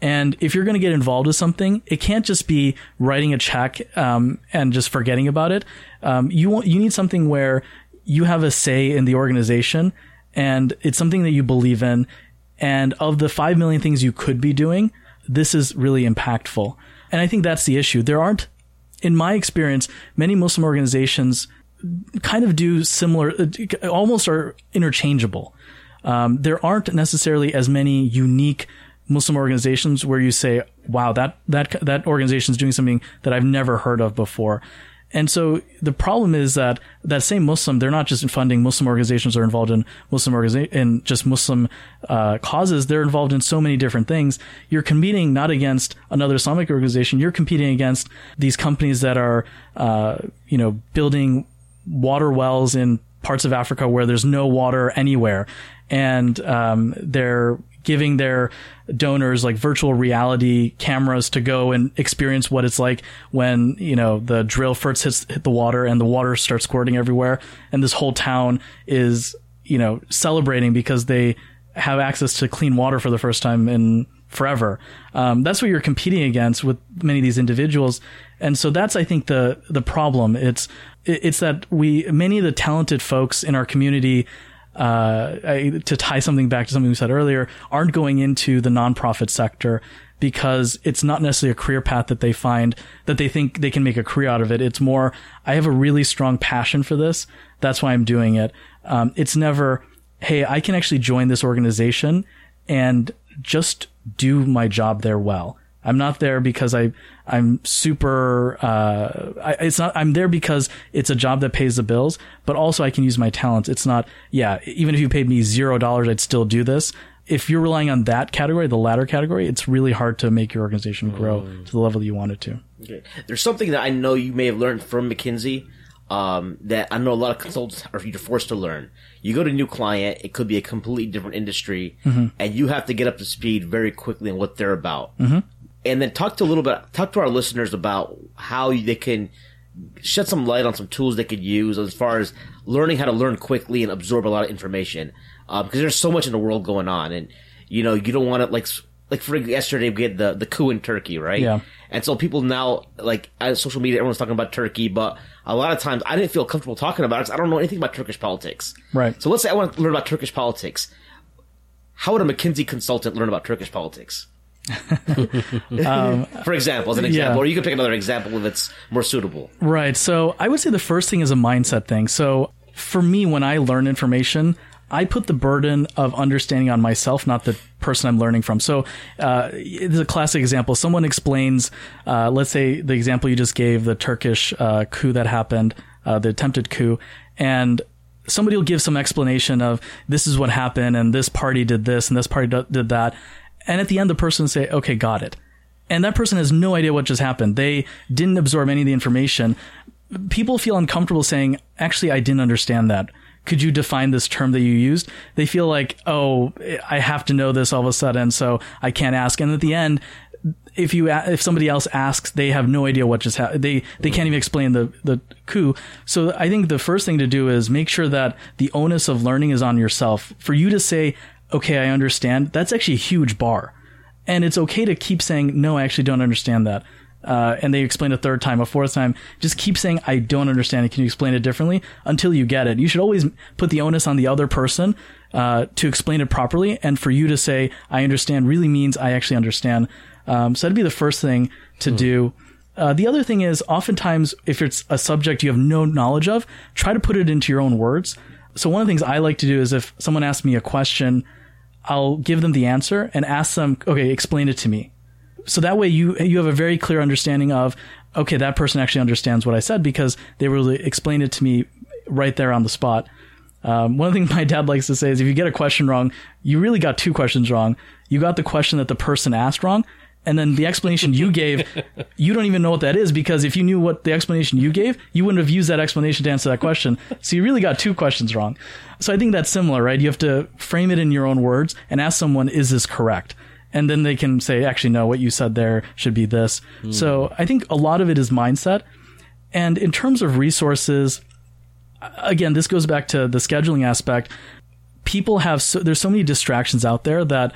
And if you're going to get involved with something, it can't just be writing a check um, and just forgetting about it. Um, you want you need something where you have a say in the organization, and it's something that you believe in. And of the five million things you could be doing, this is really impactful. And I think that's the issue. There aren't in my experience, many Muslim organizations kind of do similar, almost are interchangeable. Um, there aren't necessarily as many unique Muslim organizations where you say, "Wow, that that that organization is doing something that I've never heard of before." And so the problem is that that same Muslim, they're not just funding Muslim organizations or involved in Muslim organiza- in just Muslim uh, causes. They're involved in so many different things. You're competing not against another Islamic organization. You're competing against these companies that are, uh, you know, building water wells in parts of Africa where there's no water anywhere, and um, they're giving their donors like virtual reality cameras to go and experience what it's like when you know the drill first hits hit the water and the water starts squirting everywhere, and this whole town is you know celebrating because they have access to clean water for the first time in forever. Um, that's what you're competing against with many of these individuals, and so that's I think the the problem. It's it's that we many of the talented folks in our community. Uh, I, to tie something back to something we said earlier, aren't going into the nonprofit sector because it's not necessarily a career path that they find that they think they can make a career out of it. It's more, I have a really strong passion for this. That's why I'm doing it. Um, it's never, hey, I can actually join this organization and just do my job there well. I'm not there because I I'm super. Uh, I, it's not. I'm there because it's a job that pays the bills, but also I can use my talents. It's not. Yeah, even if you paid me zero dollars, I'd still do this. If you're relying on that category, the latter category, it's really hard to make your organization grow to the level that you want it to. Okay. There's something that I know you may have learned from McKinsey um, that I know a lot of consultants are you're forced to learn. You go to a new client, it could be a completely different industry, and you have to get up to speed very quickly on what they're about. And then talk to a little bit, talk to our listeners about how they can shed some light on some tools they could use as far as learning how to learn quickly and absorb a lot of information. Um, because there's so much in the world going on, and you know you don't want to like like for yesterday we had the the coup in Turkey, right? Yeah. And so people now like on social media, everyone's talking about Turkey, but a lot of times I didn't feel comfortable talking about it because I don't know anything about Turkish politics. Right. So let's say I want to learn about Turkish politics. How would a McKinsey consultant learn about Turkish politics? For example, as an example, yeah. or you could pick another example if it's more suitable. Right. So I would say the first thing is a mindset thing. So for me, when I learn information, I put the burden of understanding on myself, not the person I'm learning from. So, uh, it's a classic example. Someone explains, uh, let's say the example you just gave, the Turkish uh, coup that happened, uh, the attempted coup, and somebody will give some explanation of this is what happened, and this party did this, and this party did that, and at the end, the person say, "Okay, got it." and that person has no idea what just happened. They didn't absorb any of the information. People feel uncomfortable saying, actually, I didn't understand that. Could you define this term that you used? They feel like, oh, I have to know this all of a sudden, so I can't ask. And at the end, if you if somebody else asks, they have no idea what just happened. They they can't even explain the the coup. So I think the first thing to do is make sure that the onus of learning is on yourself. For you to say, okay, I understand. That's actually a huge bar. And it's okay to keep saying no i actually don't understand that. Uh, and they explain a third time a fourth time. Just keep saying i don't understand it. Can you explain it differently? Until you get it. You should always put the onus on the other person uh, to explain it properly. And for you to say i understand really means i actually understand. Um, so that'd be the first thing to do. Uh, the other thing is oftentimes if it's a subject you have no knowledge of try to put it into your own words so one of the things i like to do is if someone asks me a question I'll give them the answer and ask them, okay, explain it to me. So that way you you have a very clear understanding of, okay, that person actually understands what I said because they were explained it to me right there on the spot. Um, one of the things my dad likes to say is if you get a question wrong, you really got two questions wrong. You got the question that the person asked wrong, and then the explanation you gave, you don't even know what that is because if you knew what the explanation you gave, you wouldn't have used that explanation to answer that question. So you really got two questions wrong. So I think that's similar, right? You have to frame it in your own words and ask someone, is this correct? And then they can say, actually, no, what you said there should be this. Hmm. So I think a lot of it is mindset. And in terms of resources, again, this goes back to the scheduling aspect. People have so, there's so many distractions out there that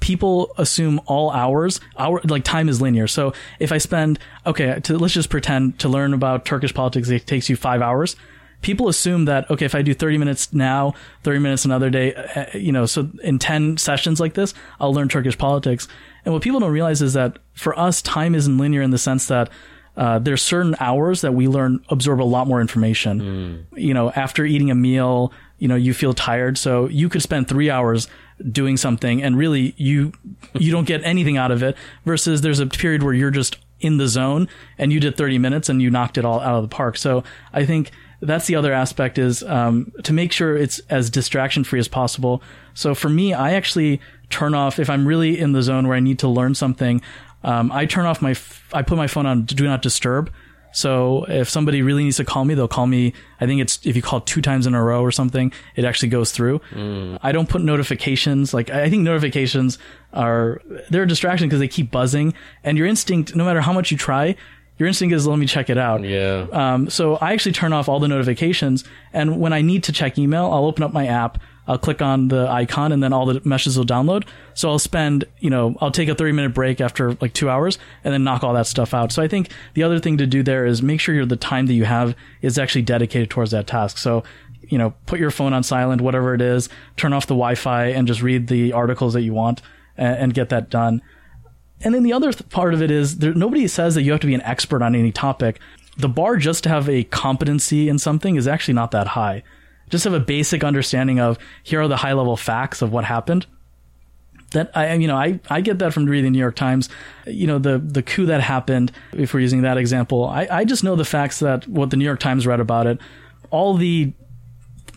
people assume all hours hour like time is linear. So if I spend okay, to, let's just pretend to learn about Turkish politics it takes you five hours. People assume that okay, if I do 30 minutes now, 30 minutes another day, uh, you know, so in 10 sessions like this, I'll learn Turkish politics. And what people don't realize is that for us, time isn't linear in the sense that uh, there's certain hours that we learn absorb a lot more information. You know, after eating a meal, you know, you feel tired, so you could spend three hours doing something, and really you you don't get anything out of it. Versus there's a period where you're just in the zone and you did 30 minutes and you knocked it all out of the park. So I think that's the other aspect is um, to make sure it's as distraction free as possible. So for me, I actually turn off if I'm really in the zone where I need to learn something. Um, I turn off my, f- I put my phone on do not disturb. So if somebody really needs to call me, they'll call me. I think it's if you call two times in a row or something, it actually goes through. I don't put notifications. Like I think notifications are they're a distraction because they keep buzzing, and your instinct, no matter how much you try, your instinct is let me check it out. Yeah. Um, so I actually turn off all the notifications, and when I need to check email, I'll open up my app. I'll click on the icon, and then all the meshes will download. So I'll spend, you know, I'll take a thirty minute break after like two hours, and then knock all that stuff out. So I think the other thing to do there is make sure the time that you have is actually dedicated towards that task. So you know, put your phone on silent, whatever it is, turn off the Wi-Fi, and just read the articles that you want, and, and get that done. And then the other th- part of it is there, nobody says that you have to be an expert on any topic. The bar just to have a competency in something is actually not that high. Just have a basic understanding of here are the high level facts of what happened. That I, you know, I, I get that from reading the New York Times. You know, the, the coup that happened, if we're using that example, I, I just know the facts that what the New York Times read about it, all the,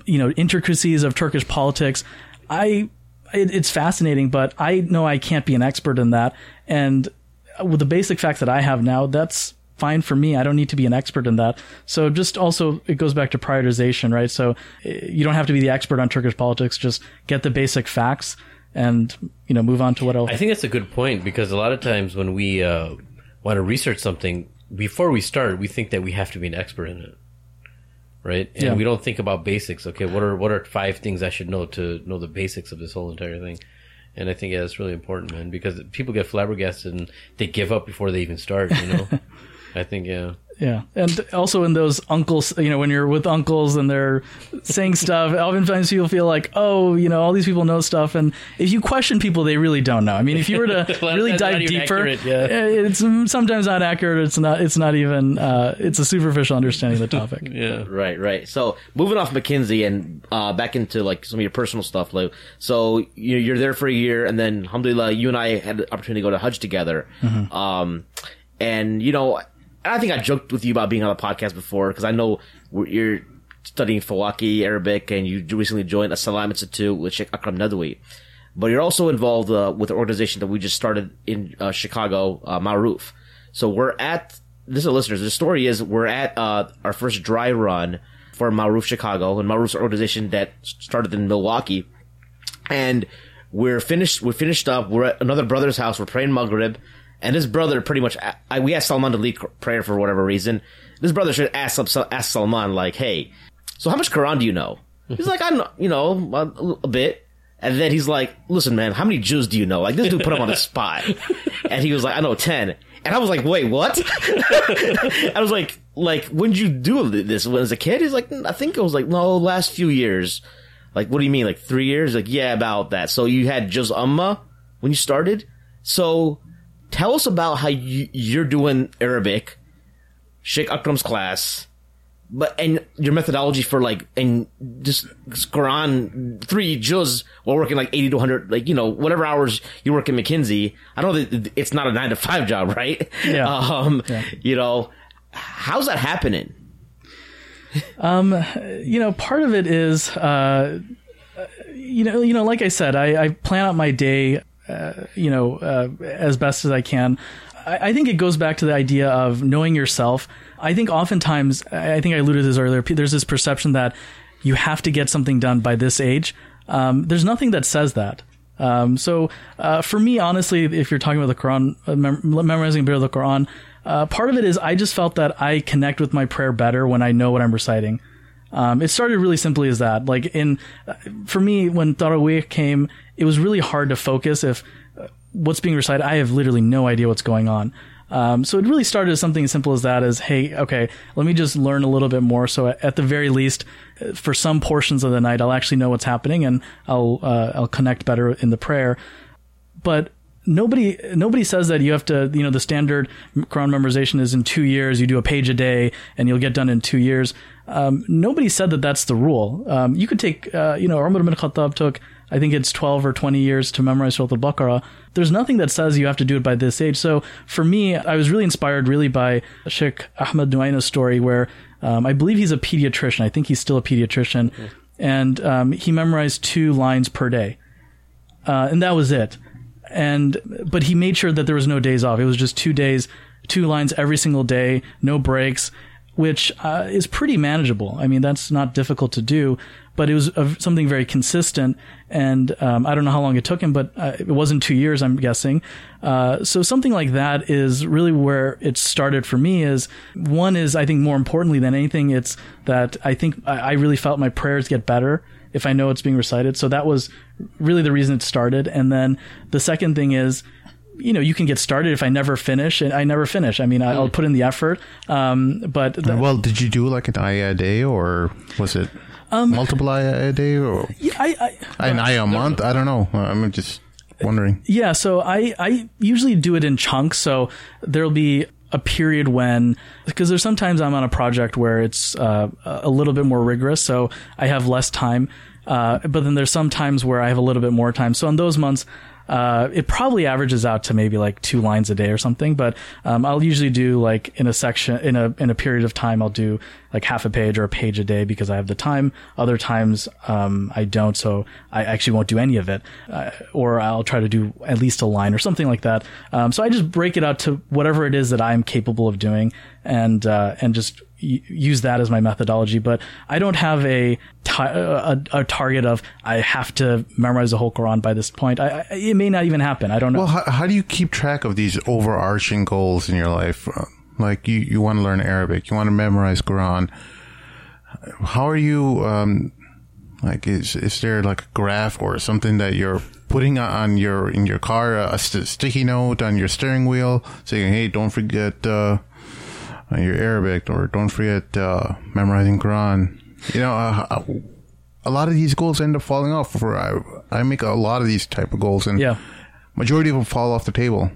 you know, intricacies of Turkish politics. I, it, it's fascinating, but I know I can't be an expert in that. And with the basic facts that I have now, that's fine for me. I don't need to be an expert in that. So just also, it goes back to prioritization, right? So eh, you don't have to be the expert on Turkish politics. Just get the basic facts and, you know, move on to what else. I think that's a good point because a lot of times when we uh, want to research something, before we start, we think that we have to be an expert in it, right? And Yeah. we don't think about basics. Okay, what are what are five things I should know to know the basics of this whole entire thing? And I think yeah, that's really important, man, because people get flabbergasted and they give up before they even start. You know, I think yeah. Yeah, and also in those uncles, you know, when you're with uncles and they're saying stuff, oftentimes people feel like, oh, you know, all these people know stuff, and if you question people, they really don't know. I mean, if you were to Well, really dive deeper, accurate, yeah. eh, it's sometimes not accurate. It's not. It's not even. Uh, it's a superficial understanding of the topic. Yeah. Right, right. So moving off McKinsey and uh, back into like some of your personal stuff, Lou. So you you're there for a year, and then alhamdulillah, you and I had the opportunity to go to Hajj together. Um, and you know, I think I joked with you about being on the podcast before because I know you're studying Fawaki Arabic, and you recently joined a Salam Institute with Sheikh Akram Nadwi. But you're also involved uh, with an organization that we just started in uh, Chicago, uh, Ma'ruf. So we're at this is listeners. The story is we're at uh, our first dry run for Ma'ruf Chicago, and Ma'ruf's organization that started in Milwaukee, and we're finished. We're finished up. We're at another brother's house. We're praying Maghrib, and this brother pretty much. I, we asked Salman to lead prayer for whatever reason. This brother should ask ask Salman like, "Hey, so how much Quran do you know?" He's like, "I know, you know, a, a bit." And then he's like, "Listen, man, how many juz do you know?" Like this dude put him on the spot, and he was like, "I know 10. And I was like, "Wait, what?" I was like, "Like when did you do this when as a kid?" He's like, mm, "I think it was like no, last few years." Like, what do you mean, like three years? Like, yeah, about that. So you had Juz Amma when you started. So tell us about how you, you're doing Arabic, Sheikh Akram's class, but and your methodology for like and just Quran three juz while working like eighty to hundred like you know whatever hours you work in McKinsey. I know that it's not a nine to five job, right? Yeah. Um, you know, how's that happening? um, you know, part of it is, uh, you know, you know, like I said, I, I plan out my day, uh, you know, uh, as best as I can. I, I think it goes back to the idea of knowing yourself. I think oftentimes, I think I alluded to this earlier. There's this perception that you have to get something done by this age. Um, there's nothing that says that. Um, so uh, for me, honestly, if you're talking about the Quran, uh, mem- memorizing a bit of the Quran, uh, part of it is I just felt that I connect with my prayer better when I know what I'm reciting. Um, it started really simply as that. Like in, for me, when Taraweeh came, it was really hard to focus if uh, what's being recited. I have literally no idea what's going on. Um, so it really started as something as simple as that. As hey, okay, let me just learn a little bit more. So at, the very least, uh, for some portions of the night, I'll actually know what's happening and I'll uh, I'll connect better in the prayer. But nobody nobody says that you have to you know the standard Quran memorization is in two years. You do a page a day and you'll get done in two years. Um, nobody said that that's the rule. Um, you could take uh, you know Umar bin Khattab took I think it's 12 or 20 years to memorize Surah Al-Baqarah. There's nothing that says you have to do it by this age. So for me, I was really inspired really by Sheikh Ahmed Nuaina's story where um, I believe he's a pediatrician. I think he's still a pediatrician. And um, he memorized two lines per day. Uh, and that was it. And, but he made sure that there was no days off. It was just two days, two lines every single day, no breaks which uh, is pretty manageable. I mean, that's not difficult to do, but it was a, something very consistent. And um, I don't know how long it took him, but uh, it wasn't two years, I'm guessing. Uh, so something like that is really where it started for me. Is one is I think more importantly than anything, it's that I think I, I really felt my prayers get better if I know it's being recited. So that was really the reason it started. And then the second thing is you know, you can get started if I never finish, and I never finish. I mean, I'll put in the effort. Um, but the, well, did you do like an ayah a day, or was it multiple ayah a day, or yeah, I, I, an ayah a month? I don't know. I'm just wondering. yeah. So I, I usually do it in chunks. So there'll be a period when, because there's sometimes I'm on a project where it's uh, a little bit more rigorous, so I have less time. Uh, but then there's some times where I have a little bit more time. So in those months, uh, it probably averages out to maybe like two lines a day or something. But um, I'll usually do like in a section in a in a period of time, I'll do like half a page or a page a day because I have the time. Other times um, I don't, so I actually won't do any of it, uh, or I'll try to do at least a line or something like that. Um, so I just break it out to whatever it is that I'm capable of doing, and uh, and just use that as my methodology, but I don't have a, a, a, target of I have to memorize the whole Quran by this point. I, I, it may not even happen. I don't know. Well, how, how, do you keep track of these overarching goals in your life? Like you, you want to learn Arabic, you want to memorize Quran. How are you? Um, like, is is there like a graph or something that you're putting on your in your car, a st- sticky note on your steering wheel, saying, "Hey, don't forget." Uh, uh, your Arabic, or don't forget uh, memorizing Quran. You know, uh, a lot of these goals end up falling off. For I, I make a lot of these type of goals, and yeah. majority of them fall off the table.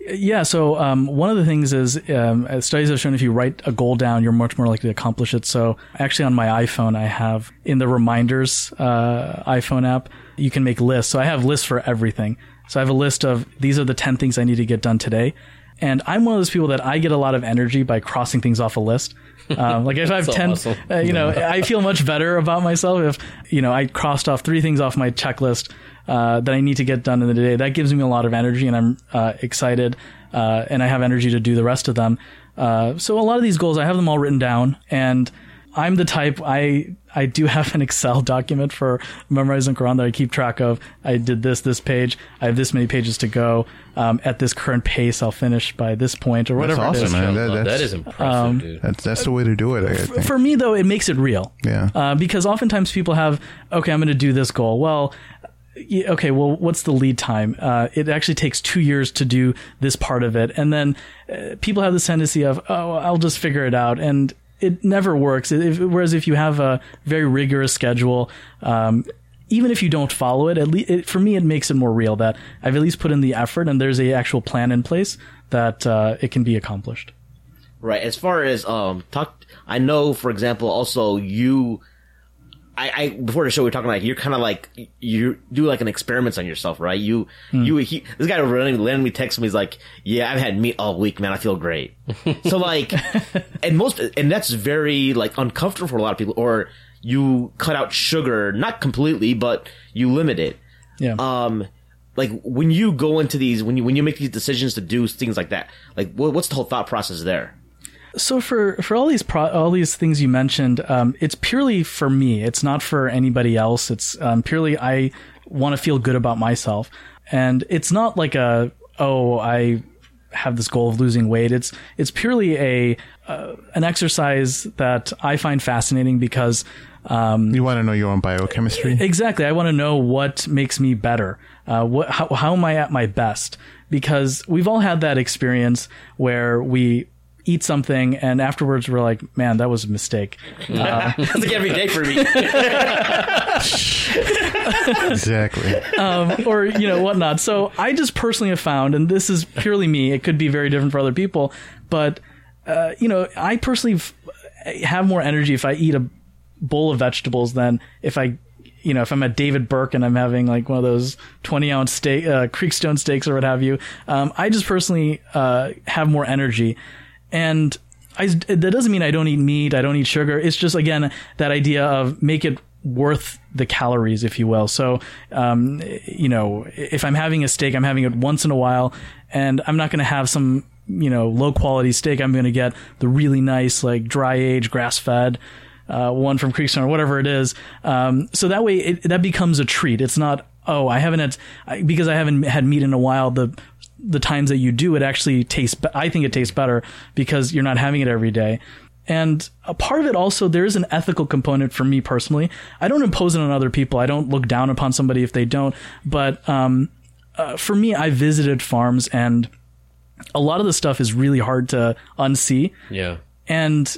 Yeah. So um, one of the things is um, studies have shown if you write a goal down, you're much more likely to accomplish it. So actually, on my iPhone, I have in the reminders uh, iPhone app, you can make lists. So I have lists for everything. So I have a list of these are the ten things I need to get done today. And I'm one of those people that I get a lot of energy by crossing things off a list. Um, like if I have So 10, awesome. uh, you know, I feel much better about myself if, you know, I crossed off three things off my checklist uh, that I need to get done in the day. That gives me a lot of energy and I'm uh, excited uh, and I have energy to do the rest of them. Uh, so a lot of these goals, I have them all written down and I'm the type I I do have an Excel document for memorizing Quran that I keep track of. I did this this page. I have this many pages to go. Um, at this current pace, I'll finish by this point or That's whatever it is. awesome, man. That- that's- that is impressive, Um, dude. That's that's the way to do it. I think. For me, though, it makes it real. Yeah. Uh, because oftentimes people have, okay, I'm going to do this goal. Well, okay, well, what's the lead time? Uh, it actually takes two years to do this part of it. And then uh, people have this tendency of, oh, I'll just figure it out. And it never works. If, whereas if you have a very rigorous schedule, um, even if you don't follow it, at least it, for me, it makes it more real that I've at least put in the effort and there's a actual plan in place that uh, it can be accomplished. Right. As far as um talk, I know, for example, also you. I, I before the show we were talking like you're kind of like you do like an experiments on yourself, right? You you he this guy randomly me text me. He's like, "Yeah, I've had meat all week, man. I feel great." so like, and most and that's very like uncomfortable for a lot of people. Or you cut out sugar, not completely, but you limit it Yeah. um like when you go into these when you when you make these decisions to do things like that like what, what's the whole thought process there So for for all these pro- all these things you mentioned, um, it's purely for me. It's not for anybody else. It's um, purely I want to feel good about myself, and it's not like a oh I have this goal of losing weight. It's it's purely a uh, an exercise that I find fascinating because you want to know your own biochemistry? Exactly. I want to know what makes me better. Uh, what, how, how am I at my best? Because we've all had that experience where we eat something and afterwards we're like, man, that was a mistake. Uh, that's like every day for me exactly. um, or you know whatnot. So I just personally have found, and this is purely me. It could be very different for other people, but uh, you know, I personally f- have more energy if I eat a bowl of vegetables than if I you know, if I'm at David Burke and I'm having like one of those 20 ounce steak, uh, Creekstone steaks or what have you, um, I just personally uh, have more energy. And I, that doesn't mean I don't eat meat, I don't eat sugar. It's just, again, that idea of make it worth the calories, if you will. So, um, you know, if I'm having a steak, I'm having it once in a while, and I'm not going to have some, you know, low quality steak. I'm going to get the really nice, like dry aged, grass fed. Uh, one from Creekstone or whatever it is. Um, so that way it, that becomes a treat. It's not, oh, I haven't had, because I haven't had meat in a while. The, the times that you do, it actually tastes, I think it tastes better because you're not having it every day. And a part of it also, there is an ethical component for me personally. I don't impose it on other people. I don't look down upon somebody if they don't. But um, uh, for me, I visited farms and a lot of the stuff is really hard to unsee. Yeah. And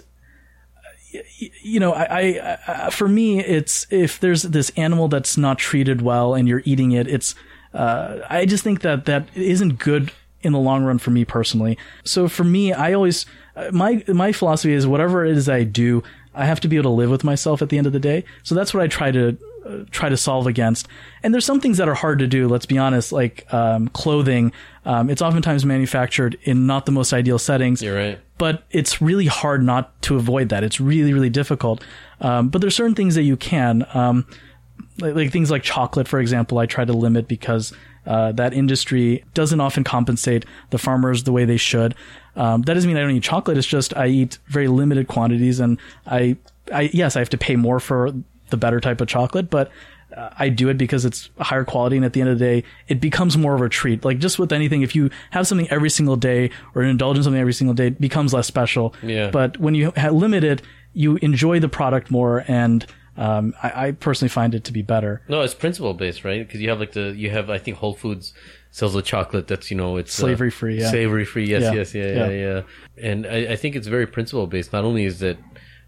you know, I, I, I, for me, it's if there's this animal that's not treated well and you're eating it, it's, uh, I just think that that isn't good in the long run for me personally. So for me, I always, uh, my, my philosophy is whatever it is I do, I have to be able to live with myself at the end of the day. So that's what I try to uh, try to solve against. And there's some things that are hard to do. Let's be honest, like um, clothing. Um, it's oftentimes manufactured in not the most ideal settings. You're right. But it's really hard not to avoid that. It's really, really difficult. Um, but there's certain things that you can, um, like, like, things like chocolate, for example. I try to limit because uh, that industry doesn't often compensate the farmers the way they should. Um, that doesn't mean I don't eat chocolate. It's just I eat very limited quantities, and I, I yes, I have to pay more for the better type of chocolate, but uh, I do it because it's higher quality, and at the end of the day, it becomes more of a treat. Like just with anything, if you have something every single day or indulge in something every single day, it becomes less special. Yeah. But when you ha- limit it, you enjoy the product more, and um, I, I personally find it to be better. No, it's principle based, right? Because you have like the you have I think Whole Foods sells a chocolate that's you know it's Slavery free, yeah. slavery free. Yes, Yeah. yes, yeah, yeah, Yeah. yeah. And I, I think it's very principle based. Not only is it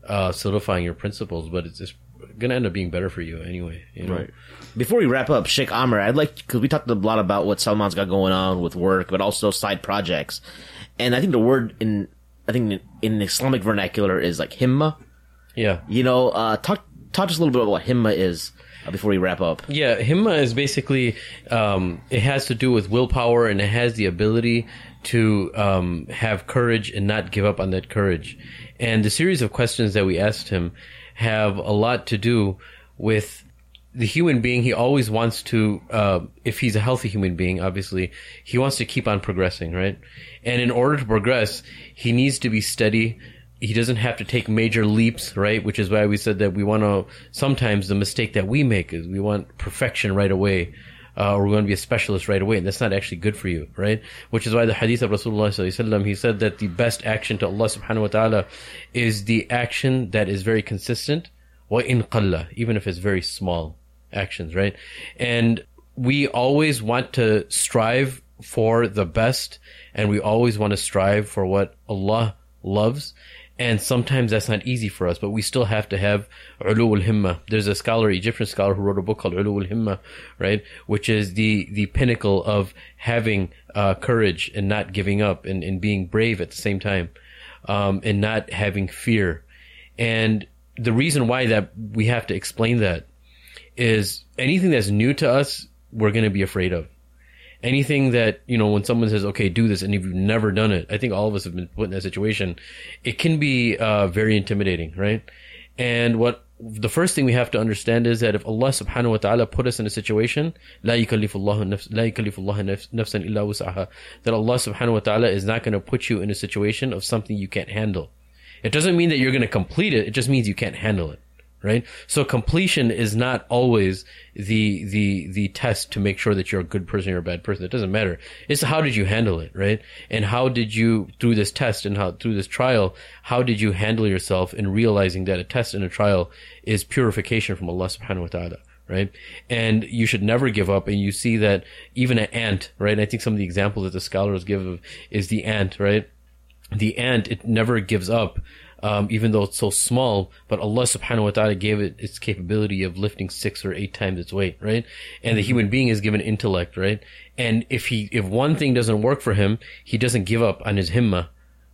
uh, solidifying your principles, but it's just gonna end up being better for you anyway. You know? Right. Before we wrap up, Sheikh Amr, I'd like because we talked a lot about what Salman's got going on with work, but also side projects. And I think the word in I think in Islamic vernacular is like himma. Yeah. You know, uh, talk talk to us a little bit about what himma is uh, before we wrap up. Yeah, himma is basically um, it has to do with willpower and it has the ability to um, have courage and not give up on that courage. And the series of questions that we asked him have a lot to do with the human being. He always wants to, uh, if he's a healthy human being, obviously, he wants to keep on progressing, right? And in order to progress, he needs to be steady he doesn't have to take major leaps, right? Which is why we said that we want to. Sometimes the mistake that we make is we want perfection right away, uh, or we want to be a specialist right away, and that's not actually good for you, right? Which is why the hadith of Rasulullah he said that the best action to Allah subhanahu wa taala is the action that is very consistent, wa in qalla, even if it's very small actions, right? And we always want to strive for the best, and we always want to strive for what Allah loves. And sometimes that's not easy for us, but we still have to have ulu al-himma. There's a scholar, Egyptian scholar, who wrote a book called ulu al-himma, right? Which is the, the pinnacle of having, uh, courage and not giving up and, and being brave at the same time, um, and not having fear. And the reason why that we have to explain that is anything that's new to us, we're going to be afraid of anything that you know when someone says okay do this and if you've never done it i think all of us have been put in that situation it can be uh, very intimidating right? And what the first thing we have to understand is that if allah subhanahu wa ta'ala put us in a situation that allah subhanahu wa ta'ala is not going to put you in a situation of something you can't handle. It doesn't mean that you're going to complete it it just means you can't handle it. Right? So completion is not always the, the, the test to make sure that you're a good person or a bad person. It doesn't matter. It's how did you handle it, right? And how did you, through this test and how, through this trial, how did you handle yourself in realizing that a test and a trial is purification from Allah subhanahu wa ta'ala? Right. And you should never give up. And you see that even an ant, right? I think some of the examples that the scholars give of is the ant, right? the ant it never gives up um, even though it's so small but allah subhanahu wa ta'ala gave it its capability of lifting six or eight times its weight right? And the human being is given intellect right? And if he if one thing doesn't work for him he doesn't give up on his himma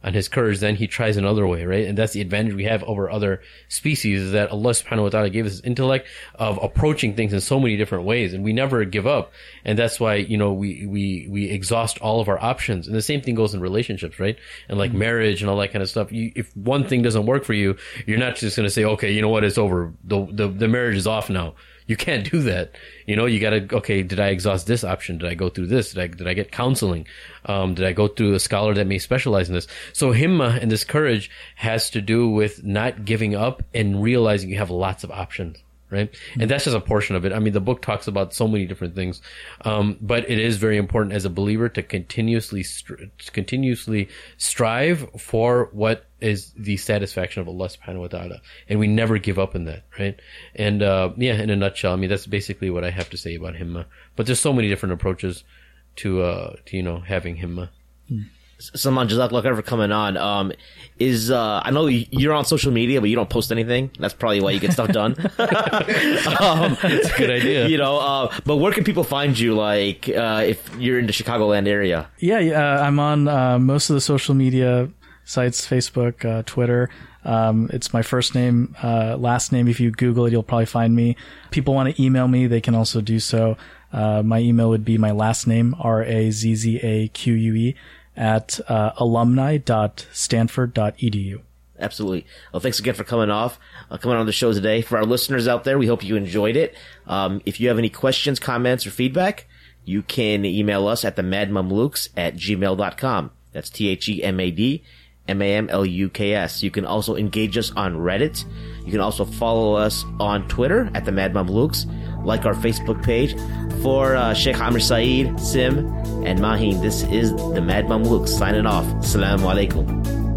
on his courage, then he tries another way, right? And that's the advantage we have over other species is that Allah subhanahu wa ta'ala gave us this intellect of approaching things in so many different ways and we never give up. And that's why, you know, we, we, we exhaust all of our options. And the same thing goes in relationships, right? And like mm-hmm. marriage and all that kind of stuff. You, if one thing doesn't work for you, you're not just going to say, okay, you know what? It's over. The, the, the marriage is off now. You can't do that. You know, you gotta, okay, did I exhaust this option? Did I go through this? Did I, did I get counseling? Um, did I go through a scholar that may specialize in this? So himma and this courage has to do with not giving up and realizing you have lots of options right? And that's just a portion of it. I mean, the book talks about so many different things, um, but it is very important as a believer to continuously continuously strive for what is the satisfaction of Allah Subhanahu wa Taala, and we never give up in that, right? And uh, yeah, in a nutshell, I mean, that's basically what I have to say about himma. But there's so many different approaches to uh, to you know having himma. Salman, Jazakallah khair for coming on. Um, is uh, I know you're on social media, but you don't post anything. That's probably why you get stuff done. um, It's a good idea. you know, uh, but where can people find you? Like, uh, if you're in the Chicagoland area, Yeah, yeah, uh, I'm on uh, most of the social media sites Facebook, uh, Twitter. Um, it's my first name, uh, last name. If you Google it, you'll probably find me. People want to email me, they can also do so. Uh, my email would be my last name, R A Z Z A Q U E, at uh, alumni.stanford.edu. absolutely. Well, thanks again for coming off, uh, coming on the show today. For our listeners out there, we hope you enjoyed it. Um, if you have any questions, comments, or feedback, you can email us at the madmamluks at gmail.com. That's T-H-E-M-A-D M-A-M-L-U-K-S. You can also engage us on Reddit. You can also follow us on Twitter at the Mad Mamluks, like our Facebook page. For uh, Sheikh Amr Saeed, Sim, and Mahin, this is the Mad Mamluks signing off. Assalamu alaikum.